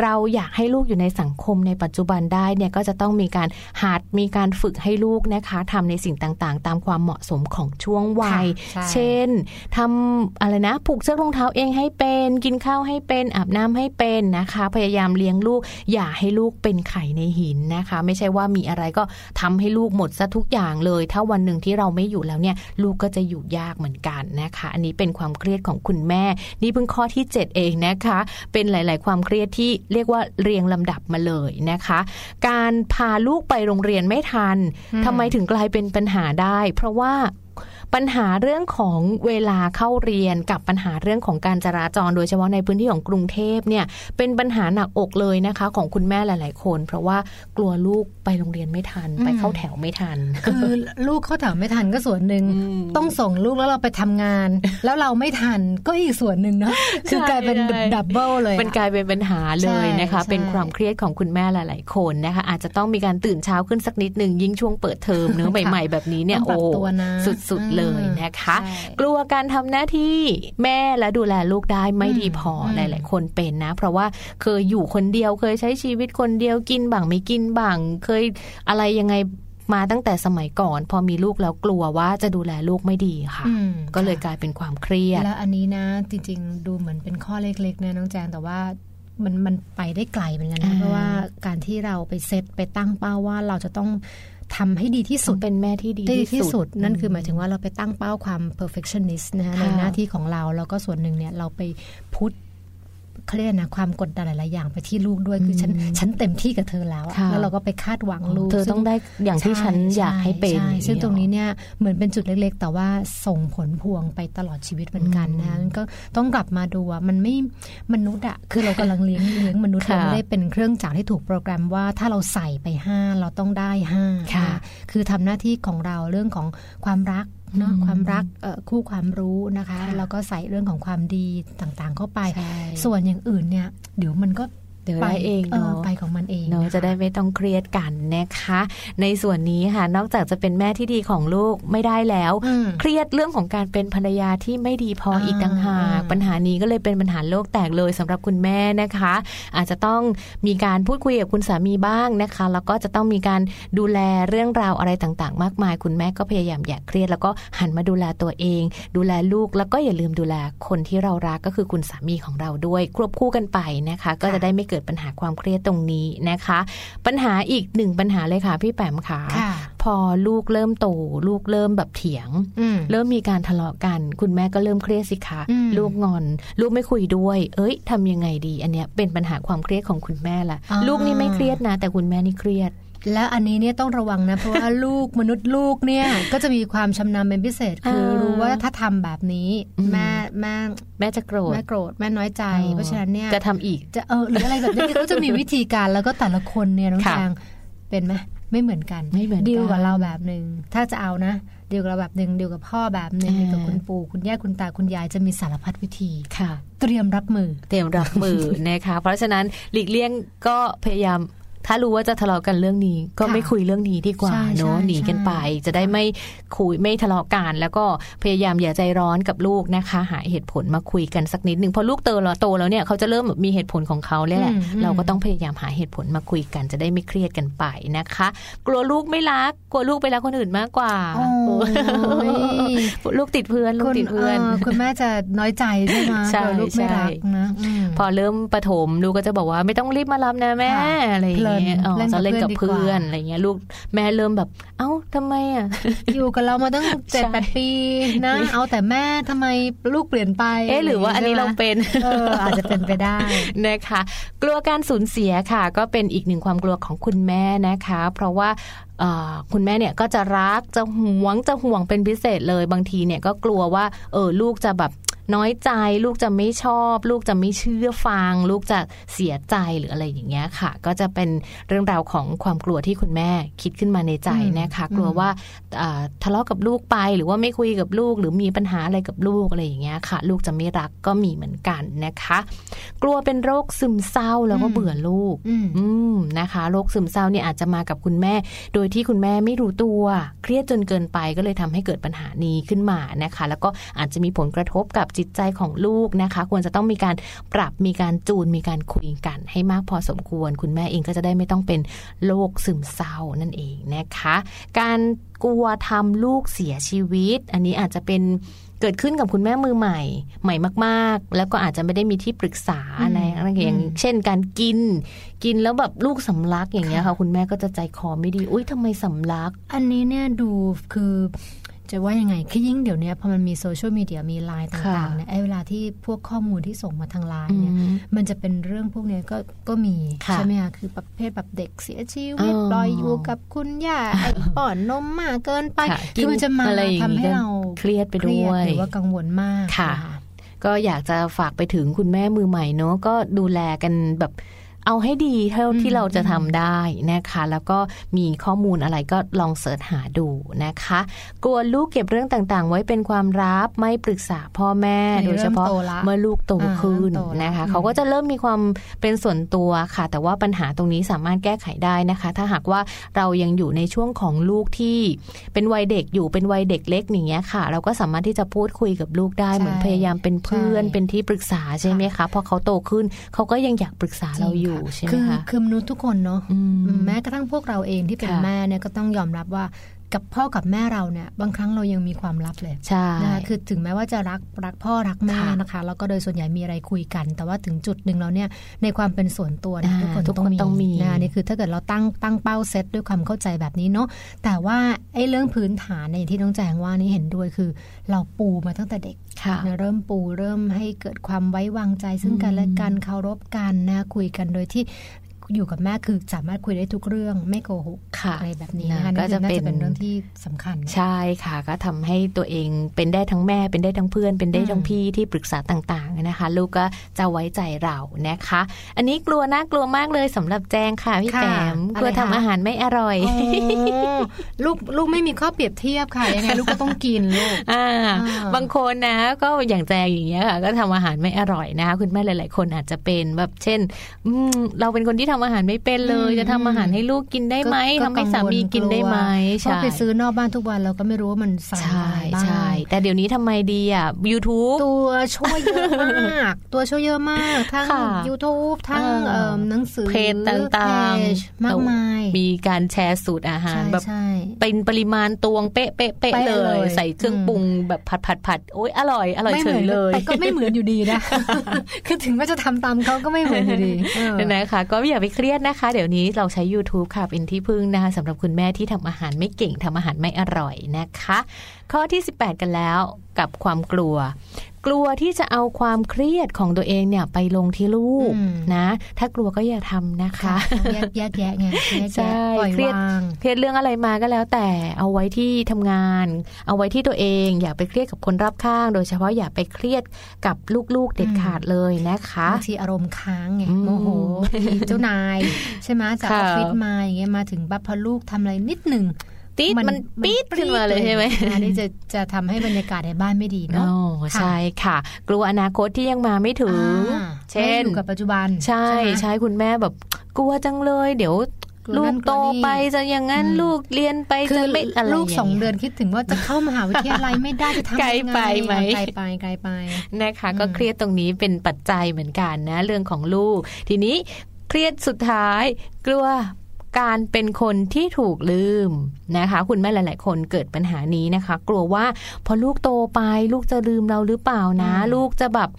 เราอยากให้ลูกอยู่ในสังคมในปัจจุบันได้เนี่ยก็จะต้องมีการหัดมีการฝึกให้ลูกนะคะทำในสิ่งต่างๆ ตามความเหมาะสมของช่วงวัยค่ะใช่เช่นทำอะไรนะผูกเชือกรองเท้าเองให้เป็น กินข้าวให้เป็นอาบน้ำให้เป็นนะคะ พยายามเลี้ยงลูก อย่าให้ลูกเป็นไข่ในหินนะคะ ไม่ใช่ว่ามีอะไรก็ทำให้ลูกหมดซะทุกอย่างเลย ถ้าวันหนึ่งที่เราไม่อยู่แล้วเนี่ย ลูกก็จะอยู่ยากเหมือนกันนะคะ อันนี้เป็นความเครียดของคุณแม่ นี่เพิ่งข้อที่ 7 เองนะคะ เป็นหลาย ๆ ความเครียดที่เรียกว่าเรียงลำดับมาเลยนะคะ การพาลูกไปโรงเรียนไม่ทันอืมทำไมถึงกลายเป็นปัญหาได้ เพราะว่า ปัญหาเรื่องของเวลาเข้าเรียนกับปัญหาเรื่องของการจราจร โดยเฉพาะในพื้นที่ของกรุงเทพเนี่ยเป็นปัญหาหนักอกเลยนะคะ ของคุณแม่หลาย ๆ คน เพราะว่ากลัวลูกไปโรงเรียนไม่ทัน ไปเข้าแถวไม่ทัน คือลูกเข้าแถวไม่ทันก็ส่วนหนึ่งอืมต้องส่งลูกแล้วเราไปทำงาน แล้วเราไม่ทันก็อีกส่วนหนึ่งเนาะคือกลายเป็นใช่ดับเบิลเลยอะมันกลายเป็นปัญหาเลยนะคะใช่เป็นความเครียดของคุณแม่หลาย ๆ คนนะคะ อาจจะต้องมีการตื่นเช้าขึ้นสักนิดหนึ่งยิ่งช่วงเปิดเทอมเนื้อะค่ะใหม่ ๆ แบบนี้เนี่ยโอ้ต้องปรับตัวนะสุดๆเลยนะคะใช่กลัวการทำหน้าที่แม่และดูแลลูกได้ไม่ดีพออมหลาย ๆ คนเป็นนะ เพราะว่าเคยอยู่คนเดียวเคยใช้ชีวิตคนเดียวกินบ้างไม่กินบ้างเคยอะไรยังไงมาตั้งแต่สมัยก่อน พอมีลูกแล้วกลัวว่าจะดูแลลูกไม่ดีค่ะอืมก็เลยค่ะกลายเป็นความเครียด แล้วอันนี้นะจริง ๆ ดูเหมือนเป็นข้อเล็ก ๆ นะน้องแจงแต่ว่ามันมันไปได้ไกลเหมือนกันนะอ่าเพราะว่าการที่เราไปเซตไปตั้งเป้าว่าเราจะต้อง ทำให้ดีที่สุสุดดเป็นแม่ที่ดีดีที่สุดอืนั่นคือหมายถึงว่าเราไปตั้งเป้าความ perfectionist นะฮะค่ะในหน้าที่ของเรา แล้วก็ส่วนหนึ่งเนี่ยเราไปพุท เขาเรียกนะความกดดันหลาย ๆ อย่างไปที่ลูกด้วยคือฉันฉันเต็มที่กับเธอแล้วอะค่ะแล้วเราก็ไปคาดหวังลูก เธอต้องได้อย่างที่ฉันอยากให้เป็นช่อย่างซึ่งเดียวตรงนี้เนี่ยเหมือนเป็นจุดเล็ก ๆ แต่ว่าส่งผลพวงไปตลอดชีวิตเหมือนกันนะก็ต้องกลับมาดูว่ามันไม่มนุษย์อะคือเรากำลังเลี้ยงเลี้ยงมนุษย์ค่ะเราไม่ได้เป็นเครื่องจักรที่ถูกโปรแกรมว่าถ้าเราใส่ไปห้าเราต้องได้ห้าค่ะนคือทำหน้าที่ของเราเรื่องของความรัก เนาะอืมความรักเอ่อคู่ความรู้นะคะค่ะแล้วก็ใส่เรื่องของความดีต่างๆเข้าไปใช่ส่วนอย่างอื่นเนี่ยเดี๋ยวมันก็ เดี๋ยวไปได้เองเนาะไปของมันเองเนาะคจะได้ไม่ต้องเครียดกันนะคะ ในส่วนนี้ค่ะ นอกจากจะเป็นแม่ที่ดีของลูกไม่ได้แล้วอืมเครียดเรื่องของการเป็นภรรยาที่ไม่ดีพออีกต่างหากอ่าปัญหานี้ก็เลยเป็นปัญหาโลกแตกเลยสำหรับคุณแม่นะคะ อาจจะต้องมีการพูดคุยกับคุณสามีบ้างนะคะ แล้วก็จะต้องมีการดูแลเรื่องราวอะไรต่างๆ มากมาย คุณแม่ก็พยายามอย่าเครียด แล้วก็หันมาดูแลตัวเอง ดูแลลูกแล้วก็อย่าลืมดูแลคนที่เรารักก็คือคุณสามีของเราด้วย ควบคู่กันไปนะคะ ก็จะได้ไม่เกิดปัญหาความเครียดตรงนี้นะคะ ปัญหาอีกหนึ่งปัญหาเลยค่ะพี่แปมค่ะค่ะพอลูกเริ่มโตลูกเริ่มแบบเถียงอืมเริ่มมีการทะเลาะกัน คุณแม่ก็เริ่มเครียดสิคะอืมลูกงอน ลูกไม่คุยด้วย เอ้ยทำยังไงดี อันเนี้ยเป็นปัญหาความเครียดของคุณแม่ละอ่าลูกนี่ไม่เครียดนะ แต่คุณแม่นี่เครียด แล้วอันนี้เนี่ยต้องระวังนะเพราะว่าลูกมนุษย์ลูกเนี่ยก็จะมีความชำนาญเป็นพิเศษ คืออ่ารู้ว่าถ้าทำแบบนี้อืมแม่แม่แม่จะโกรธแม่โกรธแม่น้อยใจอ๋อเพราะฉะนั้นเนี่ยจะทำอีกจะเออหรืออะไรแบบนี้เขาจะมีวิธีการแล้วก็แต่ละคนเนี่ยน้องค่ะจางเป็นไหมไม่เหมือนกันไม่เหมือนกันดีลกับเราแบบหนึ่งถ้าจะเอานะดีลกับเราแบบหนึ่งดีลกับพ่อแบบหนึ่งอ่าดีลกับคุณปู่คุณย่าคุณตาคุณยายจะมีสารพัดวิธีค่ะ เตรียมรับมือ เตรียมรับมือนะคะเพราะฉะนั้นหลีกเลี่ยงก็พยายาม ถ้ารู้ว่าจะทะเลาะกันเรื่องนี้ ก็ค่ะไม่คุยเรื่องนี้ดีกว่าใช่เนาะใช่หนีกันไป จะได้ไม่คุยไม่ทะเลาะกันแล้วก็พยายามอย่าใจร้อนกับลูกนะคะ หาเหตุผลมาคุยกันสักนิดหนึ่งพอลูกโตแล้วโตแล้วเนี่ยเขาจะเริ่มแบบมีเหตุผลของเขาเลยแหละอืมอืมเราก็ต้องพยายามหาเหตุผลมาคุยกัน จะได้ไม่เครียดกันไปนะคะ กลัวลูกไม่รักกลัวลูกไปรักคนอื่นมากกว่าโอ้ยลูกติดเพื่อนลูกคุณติดเพื่อนคุณแม่จะน้อยใจใช่ไหมใช่กลัวลูกไม่รักใช่นะมพอเริ่มประถมลูกก็จะบอกว่าไม่ต้องรีบมารับนะแม่ค่ะอะไรอย่างเงี้ยเพลินอ๋อเล่นกับจะเล่นกับเพื่เพื่ออนนดีกว่าอะไรเงี้ยลูกแม่เริ่มแบบ เอ้าทำไมอะอยู่กับเรามาตั้งเจ็ดใช่แปดปีนะ เอาแต่แม่ทำไมลูกเปลี่ยนไปเอ๊ะหรือว่าอันนี้เราใช่ไหมเป็นเอออาจจะเป็นไปได้นะคะ กลัวการสูญเสียค่ะ ก็เป็นอีกหนึ่งความกลัวของคุณแม่นะคะ เพราะว่าเอ่อคุณแม่เนี่ยก็จะรักจะหวงจะห่วงเป็นพิเศษเลยบางทีเนี่ยก็กลัวว่าเออลูกจะแบบ น้อยใจลูกจะไม่ชอบ ลูกจะไม่เชื่อฟัง ลูกจะเสียใจหรืออะไรอย่างเงี้ยค่ะ ก็จะเป็นเรื่องราวของความกลัวที่คุณแม่คิดขึ้นมาในใจนะคะอืมกลัวว่าอ่าทะเลาะกับลูกไปหรือว่าไม่คุยกับลูก หรือมีปัญหาอะไรกับลูกอะไรอย่างเงี้ยค่ะ ลูกจะไม่รักก็มีเหมือนกันนะคะ กลัวเป็นโรคซึมเศร้าแล้วก็อืมเบื่อลูกอืมอืมนะคะ โรคซึมเศร้าเนี่ยอาจจะมากับคุณแม่ โดยที่คุณแม่ไม่รู้ตัว เครียดจนเกินไปก็เลยทำให้เกิดปัญหานี้ขึ้นมานะคะ แล้วก็อาจจะมีผลกระทบกับจิตใจของลูกนะคะ ควรจะต้องมีการปรับมีการจูนมีการคุยกัน ให้มากพอสมควร คุณแม่เองก็จะได้ไม่ต้องเป็นโรคซึมเศร้านั่นเองนะคะ การกลัวทำลูกเสียชีวิต อันนี้อาจจะเป็นเกิดขึ้นกับคุณแม่มือใหม่ ใหม่มาก ๆ แล้วก็อาจจะไม่ได้มีที่ปรึกษาอืมในอะไรอย่างอืมเช่นการกิน กินแล้วแบบลูกสำลักอย่างเงี้ยค่ะ คุณแม่ก็จะใจคอไม่ดี อุ้ยทำไมสำลัก อันนี้เนี่ยดูคือ จะว่ายังไงคือยิ่งเดี๋ยวนี้พอมันมีโซเชียลมีเดียมีไลน์ต่างๆค่ะเนี่ยไอ้เวลาที่พวกข้อมูลที่ส่งมาทางไลอืน์เนี่ยมมันจะเป็นเรื่องพวกเนี้ยก็ก็มีค่ะใช่ไหมคะคือประเภทแบบเด็กเสียชีวิตอ๋อปล่อยอยู่กับคุณย่าไอ้ป้อนนมมากเกินไปค่ะคือมันจะมาอะไรอย่างทำงี้ให้ก็เราเครียดไปเครียด้วยหรือว่ากังวลมากค่ะนก็อยากจะฝากไปถึงคุณแม่มือใหม่เนอะก็ดูแลกันแบบ เอาให้ดีเท่าที่อืมเราจะทำได้นะคะ แล้วก็มีข้อมูลอะไรก็ลองเสิร์ชหาดูนะคะ กลัวลูกเก็บเรื่องต่างๆ ไว้เป็นความลับไม่ปรึกษาพ่อแม่อันนี้โดยเฉพาะเริ่มโตละเมื่อลูกโตอ่าขึ้นเริ่มโตละนะคะอืมเขาก็จะเริ่มมีความเป็นส่วนตัวค่ะ แต่ว่าปัญหาตรงนี้สามารถแก้ไขได้นะคะ ถ้าหากว่าเรายังอยู่ในช่วงของลูกที่เป็นวัยเด็กอยู่เป็นวัยเด็กเล็กอย่างเงี้ยค่ะ เราก็สามารถที่จะพูดคุยกับลูกได้ใช่เหมือนพยายามเป็นเพื่อนใช่เป็นที่ปรึกษาใช่ไหมคะพอเขาโตขึ้น เขาก็ยังอยากปรึกษาเราอยู่ใช่ไหมคือคะคือมนุษย์ทุกคนเนาะอืมแม้กระทั่งพวกเราเองที่เป็นค่ะแม่เนี่ยก็ต้องยอมรับว่า กับพ่อกับแม่เราเนี่ยบางครั้งเรายังมีความลับเลยใช่นะคะคือถึงแม้ว่าจะรักรักพ่อรักแม่ค่ะนะคะแล้วก็โดยส่วนใหญ่มีอะไรคุยกัน แต่ว่าถึงจุดหนึ่งแล้วเนี่ยในความเป็นส่วนตัวเนี่ยอ่าทุกคนทุกคนต้องมีนะคะนี่คือถ้าเกิดเราตั้งตั้งเป้าเซตด้วยความเข้าใจแบบนี้เนาะแต่ว่าไอ้เรื่องพื้นฐานในยอย่างที่น้องแจงว่านี่เห็นด้วยคือ เราปูมาตั้งแต่เด็กค่ะนะเริ่มปูเริ่มให้เกิดความไว้วางใจซึ่งกันและกันเคารพกันนะคุยกันโดยที่ อยู่กับแม่คือสามารถคุยได้ทุกเรื่องไม่โกหกค่ะอะไรแบบนี้นะนะคะก็นี่จะน่าเป็นจะเป็นเรื่องที่สำคัญ ใช่ค่ะ ก็ทำให้ตัวเองเป็นได้ทั้งแม่ เป็นได้ทั้งเพื่อน เป็นได้ทั้งอืมพี่ที่ปรึกษาต่างๆนะคะ ลูกก็จะไว้ใจเรานะคะ อันนี้กลัวน่ากลัวมากเลยสำหรับแจงค่ะพี่ค่ะแปมอะไรกลัวทำคะอาหารไม่อร่อยโอ้ลูกลูกไม่มีข้อเปรียบเทียบค่ะยังไงลูกก็ต้องกินลูกอ่าอ่าบางคนนะ ก็อย่างแจงอย่างเงี้ยค่ะ ก็ทำอาหารไม่อร่อยนะคะคุณแม่หลาย ๆ คนอาจจะเป็นแบบเช่นอืมเราเป็นคนที่ทำอาหารไม่เป็นเลยอืมจะทำอาหารให้ลูกกินได้ไหมก็ทำให้สามีกินได้ไหมเพราะใช่ไปซื้อนอกบ้านทุกวันเราก็ไม่รู้ว่ามันใส่ใช่อะไรบ้างใช่แต่เดี๋ยวนี้ทำไมดีอะ YouTube ตัวช่วยเยอะมาก ตัวช่วยเยอะมาก ทั้งค่ะ YouTube ทั้งเออเอิ่มหนังสือเพจต่างๆเพจมากมายมีการแชร์สูตรอาหารใช่แบบใช่เป็นปริมาณตวงเป๊ะเป๊ะเป๊ะเป๊ะเลเลยยใส่เครื่องอืมปรุงแบบผัดผัดผัดโอ๊ยอร่อยอร่อยไม่เฉเหมืยนเลยแต่ก็ไม่เหมือนอยู่ดีนะคือถึงแม้จะทำตามเขาก็ไม่เหมือนอยู่ดีเออนะคะก็อย่าไปเครียดนะคะ เดี๋ยวนี้เราใช้ YouTube ค่ะเป็นที่พึ่งนะคะสำหรับคุณแม่ที่ทำอาหารไม่เก่งทำอาหารไม่อร่อยนะคะ ข้อที่ 18 กันแล้วกับความกลัว กลัวที่จะเอาความเครียดของตัวเองเนี่ยไปลงที่ลูกอืมนะ ถ้ากลัวก็อย่าทำนะคะแยกแยกแยะไงแยกใช่แยะปล่อยเครียดวางเครียดเรื่องอะไรมาก็แล้ว แต่เอาไว้ที่ทำงาน เอาไว้ที่ตัวเอง อย่าไปเครียดกับคนรอบข้าง โดยเฉพาะอย่าไปเครียดกับลูกๆเด็ดขาดเลยนะคะบางทีอารมณ์ค้างไงอืมโมโหมีเจ้านาย ใช่ไหมจากอค่ะอฟฟิศมาอย่างเงี้ยมาถึงบัพพอลูกทำอะไรนิดหนึ่ง ตีดมันปี๊ดขึ้นมาเลยใช่ไหมอันนี้จะจะทำให้บรรยากาศในบ้านไม่ดีเนาะโอ้ค่ะใช่ค่ะ กลัวอนาคตที่ยังมาไม่ถึงอ่าเช่นไม่อยู่กับปัจจุบัน ใช่ไหมใช่คุณแม่แบบกลัวจังเลย เดี๋ยวกลัวลูนั่กนกลัวโตนี่ไปจะอย่างนั้นอืมลูกเรียนไปคืจะอไม่อะไรลูกสองย่าเดือนคิดถึงว่าจะเข้ามหาวิทยาลัยไม่ได้จะทำไกลยังงไปไหมไกลไปไกลไปนะคะอืมก็เครียดตรงนี้เป็นปัจจัยเหมือนกันนะ เรื่องของลูก ทีนี้เครียดสุดท้ายกลัว การเป็นคนที่ถูกลืมนะคะ คุณแม่หลาย ๆ คนเกิดปัญหานี้นะคะ กลัวว่าพอลูกโตไปลูกจะลืมเราหรือเปล่านะอืมลูกจะแบบ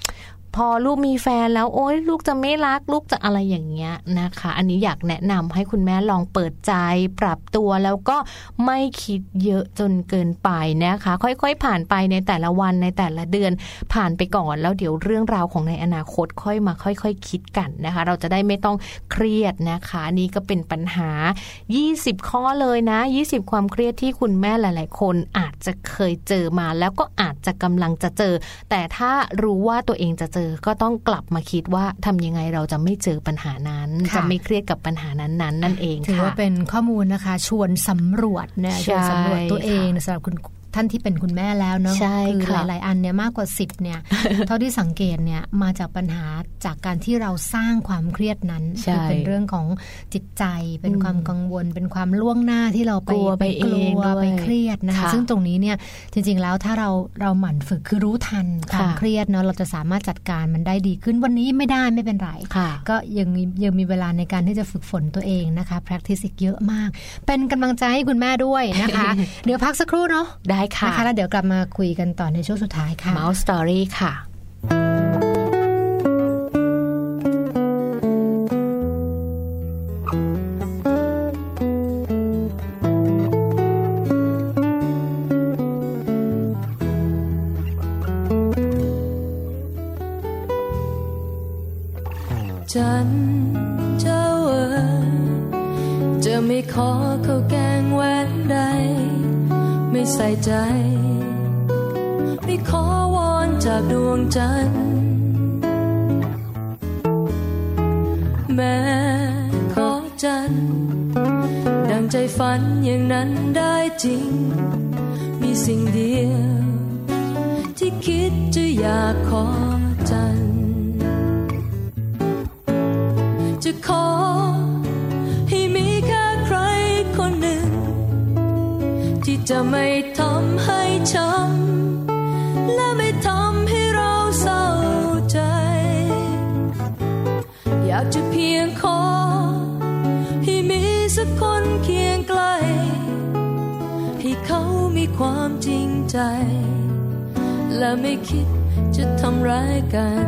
พอลูกมีแฟนแล้วโอ๊ยลูกจะไม่รักลูกจะอะไรอย่างเงี้ยนะคะ อันนี้อยากแนะนำให้คุณแม่ลองเปิดใจปรับตัวแล้วก็ไม่คิดเยอะจนเกินไปนะคะ ค่อยๆผ่านไปในแต่ละวันในแต่ละเดือนผ่านไปก่อนแล้วเดี๋ยวเรื่องราวของในอนาคตค่อยมาค่อยๆคคิดกันนะคะ เราจะได้ไม่ต้องเครียดนะคะอันนี่ก็เป็นปัญหา 20 ข้อเลยนะ 20 ความเครียดที่คุณแม่หลาย ๆ คนอาจจะเคยเจอมาแล้วก็อาจจะกำลังจะเจอ แต่ถ้ารู้ว่าตัวเองจะเจอก็ต้องกลับมาคิดว่าทำยังไงเราจะไม่เจอปัญหานั้นค่ะจะไม่เครียดกับปัญหานั้นๆนั่นเองถือค่ะว่าเป็นข้อมูลนะคะ ชวนสำรวจเนี่ยใช่ชวนสำรวจตัวเองสำหรับคุณ ท่านที่เป็นคุณแม่แล้วเนาะใช่คือค่ะหลายๆอันเนี่ยมากกว่าสิบเนี่ยเท่าที่สังเกตเนี่ยมาจากปัญหาจากการที่เราสร้างความเครียดนั้นใช่คืเป็นเรื่องของจิตใจเป็นอืมความกังวล เป็นความล่วงหน้าที่เราไปกลัวไปกลัเองวด้วยไปเครียดนะคะค่ะซึ่งตรงนี้เนี่ยจริงๆแล้วถ้าเราเราหมั่นฝึกคือรู้ทันความค่ะเครียดเนาะเราจะสามารถจัดการมันได้ดีขึ้นวันนี้ไม่ได้ไม่เป็นไรค่ะก็ยังมียังมีเวลาในการที่จะฝึกฝนตัวเองนะคะ practice อีกเยอะมาก เป็นกำลังใจให้คุณแม่ด้วยนะคะ เดี๋ยวพักสักครู่เนาะได้ค่ะนะคะแล้วเดี๋ยวกลับมาคุยกันต่อในช่วงสุดท้ายค่ะ Mouse Story ค่ะจันเจ้าเอ๋ยจะไม่ขอ ใส่ใจ ไม่ขอวอนจากดวงจันทร์แม้ขอจันทร์ดังใจฝันอย่างนั้นได้จริง มีสิ่งเดียว ที่คิดจะอยากขอจันทร์จะขอ จะไม่ทำให้ช้ำและไม่ทำให้เราเศร้าใจ อยากจะเพียงขอ ให้มีสักคนเคียงใกล้ให้เขามีความจริงใจ และไม่คิดจะทำร้ายกัน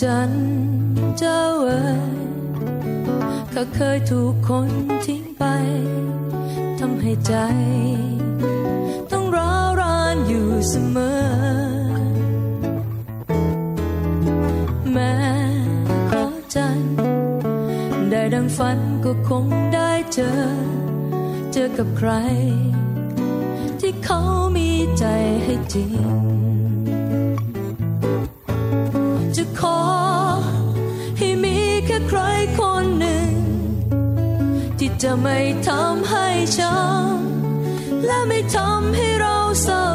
จัน เจ้าเอ๋ยเขาเคยถูกคนทิ้งไปทำให้ใจ ต้องร้าวรานอยู่เสมอ แม้ขอจันได้ดังฝันก็คงได้เจอ เจอกับใคร ที่เขามีใจให้จริง จะไม่ทำให้ช้ำและไม่ทำให้เราเศร้า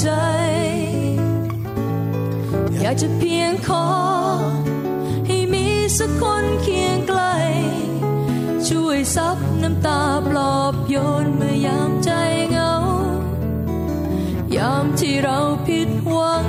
ใจ อยากจะเพียงขอ ให้มีสักคนเคียงใกล้ช่วยซับน้ำตาปลอบโยนเมื่อยามใจเหงา ยามที่เราผิดหวัง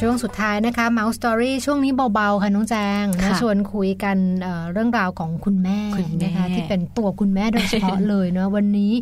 ช่วงสุดท้ายนะคะ Mouse Story ช่วงนี้เบา ๆ ค่ะ น้องแจงนะค่ะชวนคุยกันเอ่อเรื่องราวของคุณแม่คุณแม่นะคะที่เป็นตัวคุณแม่โดยเฉพาะเลยเนาะวันนี้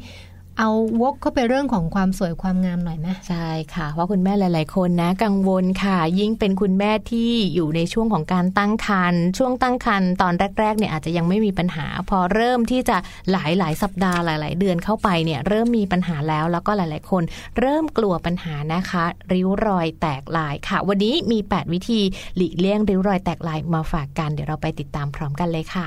เอาวกเข้าไปเรื่องของความสวยความงามหน่อยไหมใช่ค่ะว่าคุณแม่หลาย ๆ คนนะ กังวลค่ะ ยิ่งเป็นคุณแม่ที่อยู่ในช่วงของการตั้งครรภ์ช่วงตั้งครรภ์ตอนแรก ๆ เนี่ยอาจจะยังไม่มีปัญหา พอเริ่มที่จะหลายหลาย ๆ สัปดาห์หลาย ๆ เดือนเข้าไปเนี่ย เริ่มมีปัญหาแล้วแล้วก็หลาย ๆ คน เริ่มกลัวปัญหานะคะ ริ้วรอยแตกลายค่ะ วันนี้มี 8 วิธีหลีกเลี่ยงริ้วรอยแตกลายมาฝากกันเดี๋ยวเราไปติดตามพร้อมกันเลยค่ะ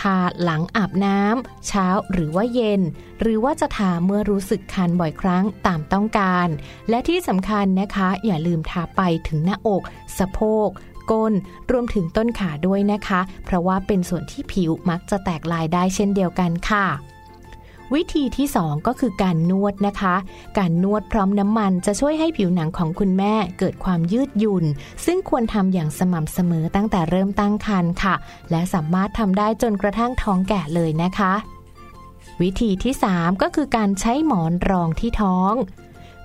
ทาหลังอาบน้ำเช้าหรือว่าเย็น หรือว่าจะทาเมื่อรู้สึกคันบ่อยครั้งตามต้องการ และที่สำคัญนะคะ อย่าลืมทาไปถึงหน้าอก สะโพกก้นรวมถึงต้นขาด้วยนะคะ เพราะว่าเป็นส่วนที่ผิวมักจะแตกลายได้เช่นเดียวกันค่ะ วิธีที่ 2 ก็คือการนวดนะคะ การนวดพร้อมน้ำมันจะช่วยให้ผิวหนังของคุณแม่เกิดความยืดหยุ่น ซึ่งควรทำอย่างสม่ำเสมอตั้งแต่เริ่มตั้งครรภ์ค่ะ และสามารถทำได้จนกระทั่งท้องแก่เลยนะคะ วิธีที่ 3 ก็คือการใช้หมอนรองที่ท้อง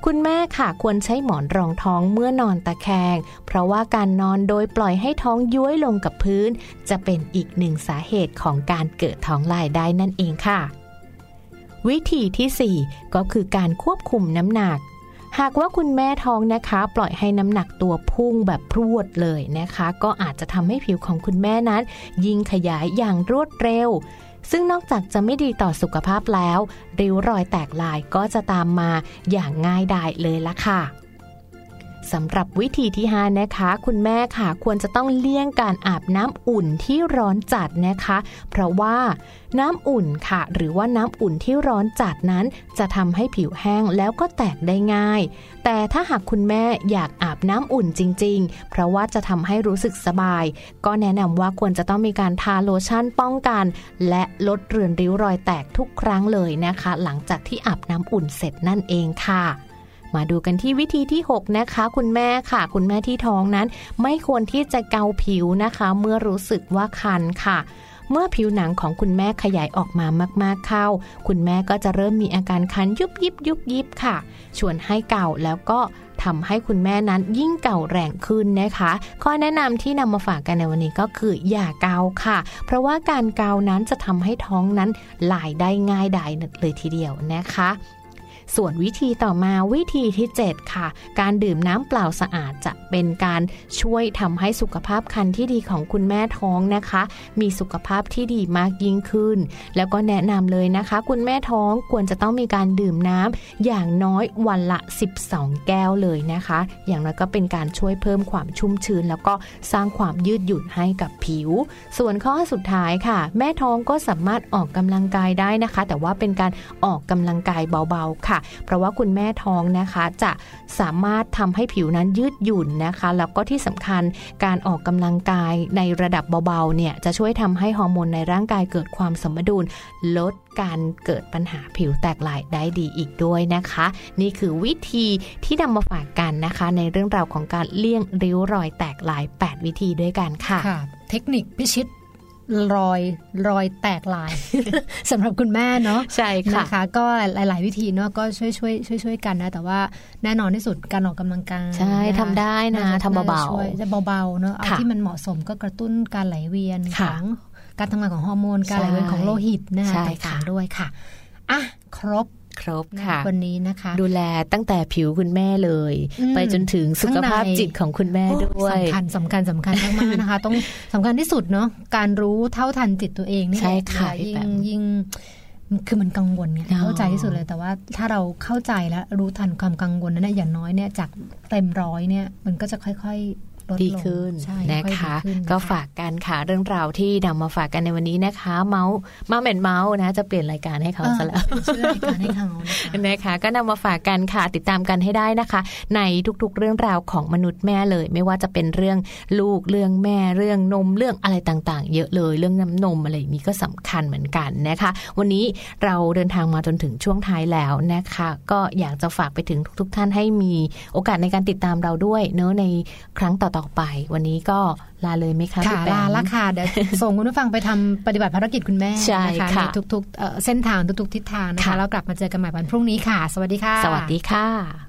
คุณแม่ค่ะควรใช้หมอนรองท้องเมื่อนอนตะแคง เพราะว่าการนอนโดยปล่อยให้ท้องย้วยลงกับพื้น จะเป็นอีกหนึ่งสาเหตุของการเกิดท้องลายได้นั่นเองค่ะ วิธีที่ 4 ก็คือการควบคุมน้ำหนัก หากว่าคุณแม่ท้องนะคะ ปล่อยให้น้ำหนักตัวพุ่งแบบพรวดเลยนะคะ ก็อาจจะทำให้ผิวของคุณแม่นั้น ยิ่งขยายอย่างรวดเร็ว ซึ่งนอกจากจะไม่ดีต่อสุขภาพแล้ว ริ้วรอยแตกลายก็จะตามมาอย่างง่ายดายเลยละค่ะ สำหรับวิธีที่5นะคะ คุณแม่ค่ะควรจะต้องเลี่ยงการอาบน้ำอุ่นที่ร้อนจัดนะคะ เพราะว่าน้ำอุ่นค่ะ หรือว่าน้ำอุ่นที่ร้อนจัดนั้น จะทำให้ผิวแห้งแล้วก็แตกได้ง่าย แต่ถ้าหากคุณแม่อยากอาบน้ำอุ่นจริง ๆ เพราะว่าจะทำให้รู้สึกสบาย ก็แนะนำว่าควรจะต้องมีการทาโลชั่นป้องกัน และลดเรือนริ้วรอยแตกทุกครั้งเลยนะคะ หลังจากที่อาบน้ำอุ่นเสร็จนั่นเองค่ะ มาดูกันที่วิธีที่ 6 นะคะ คุณแม่ค่ะ คุณแม่ที่ท้องนั้น ไม่ควรที่จะเกาผิวนะคะ เมื่อรู้สึกว่าคันค่ะเมื่อผิวหนังของคุณแม่ขยายออกมามาก ๆ เข้า คุณแม่ก็จะเริ่มมีอาการคันยุบยิบยุบยิบค่ะ ชวนให้เก่าแล้วก็ทำให้คุณแม่นั้นยิ่งเก่าแรงขึ้นนะคะ ข้อแนะนำที่นำมาฝากกันในวันนี้ก็คืออย่าเกาค่ะ เพราะว่าการเกานั้นจะทำให้ท้องนั้นลายได้ง่ายดายเลยทีเดียวนะคะ ส่วนวิธีต่อมาวิธีที่ 7 ค่ะ การดื่มน้ำเปล่าสะอาดจะเป็นการช่วยทำให้สุขภาพคันที่ดีของคุณแม่ท้องนะคะ มีสุขภาพที่ดีมากยิ่งขึ้น แล้วก็แนะนำเลยนะคะ คุณแม่ท้องควรจะต้องมีการดื่มน้ำอย่างน้อยวันละ 12 แก้วเลยนะคะ อย่างน้อยก็เป็นการช่วยเพิ่มความชุ่มชื้น แล้วก็สร้างความยืดหยุ่นให้กับผิว ส่วนข้อสุดท้ายค่ะ แม่ท้องก็สามารถออกกำลังกายได้นะคะ แต่ว่าเป็นการออกกำลังกายเบาๆค่ะเพราะว่าคุณแม่ท้องนะคะจะสามารถทำให้ผิวนั้นยืดหยุ่นนะคะ แล้วก็ที่สำคัญการออกกำลังกายในระดับเบาๆเนี่ยจะช่วยทำให้ฮอร์โมนในร่างกายเกิดความสมดุลลดการเกิดปัญหาผิวแตกลายได้ดีอีกด้วยนะคะ นี่คือวิธีที่นำมาฝากกันนะคะ ในเรื่องราวของการเลี่ยงริ้วรอยแตกลาย 8 วิธีด้วยกันค่ะค่ะเทคนิคพิชิต รอยรอยแตกลายสำหรับคุณแม่เนาะใช่ค่ะนะคะก็หลาย ๆ วิธีเนาะก็ช่วยช่วยช่วยช่วยกันนะ แต่ว่าแน่นอนที่สุดการออกกำลังกายใช่นะคะทำได้นะาจทำเบาๆน่จะช่วยจะเบาๆเนาะเอาค่ะที่มันเหมาะสมก็กระตุ้นการไหลเวียนขค่ะองการทำงานของฮอร์โมนการไหลเวียนของโลหิตนะคะใช่ต่างค่ะๆด้วยค่ะอะครบ ครบค่ะ วันนี้นะคะ ดูแลตั้งแต่ผิวคุณแม่เลยอืมไปจนถึงสุขภาพข้างในจิตของคุณแม่โอ้ด้วยสำคัญสำคัญสำคัญมากๆนะคะ ต้องสำคัญที่สุดเนาะการรู้เท่าทันจิตตัวเองนี่ใช่แหละค่ะพี่ยิ่แปงมยิ่งคือมันกังวลไงอ๋อเข้าใจที่สุดเลยแต่ว่าถ้าเราเข้าใจแล้วรู้ทันความกังวลนั้นนะอย่างน้อยเนี่ยจากเต็มร้อยเนี่ยมันก็จะค่อยๆ ลดลงดีขึ้นใช่นะอยๆคะดีขึ้นก็ฝากกันค่ะเรื่องราวที่นำมาฝากกันในวันนี้นะคะ เมาส์มาแมนเมาส์นะ จะเปลี่ยนรายการให้เขาเออซะแล้วเป็นชื่อรายการให้เขานะคะนะคะก็นำมาฝากกันค่ะติดตามกันให้ได้นะคะ ในทุกๆเรื่องราวของมนุษย์แม่เลย ไม่ว่าจะเป็นเรื่องลูกเรื่องแม่เรื่องนมเรื่องอะไรต่างๆ เยอะเลยเรื่องน้ำนมอะไรอย่างนี้ก็สำคัญเหมือนกันนะคะ วันนี้เราเดินทางมาจนถึงช่วงท้ายแล้วนะคะ ก็อยากจะฝากไปถึงทุก ๆ ท่านให้มีโอกาสในการติดตามเราด้วยเนอะในครั้งต่อๆไป วันนี้ก็ลาเลยไหมคะค่ะพี่แปมลาละค่ะเดี๋ยวส่งคุณผู้ฟังไปทำปฏิบัติภารกิจคุณแม่ใช่นะคะค่ะในทุกๆเอ่อเส้นทางทุกๆทิศทางนะคะค่ะแล้วกลับมาเจอกันใหม่วันพรุ่งนี้ค่ะ สวัสดีค่ะ สวัสดีค่ะ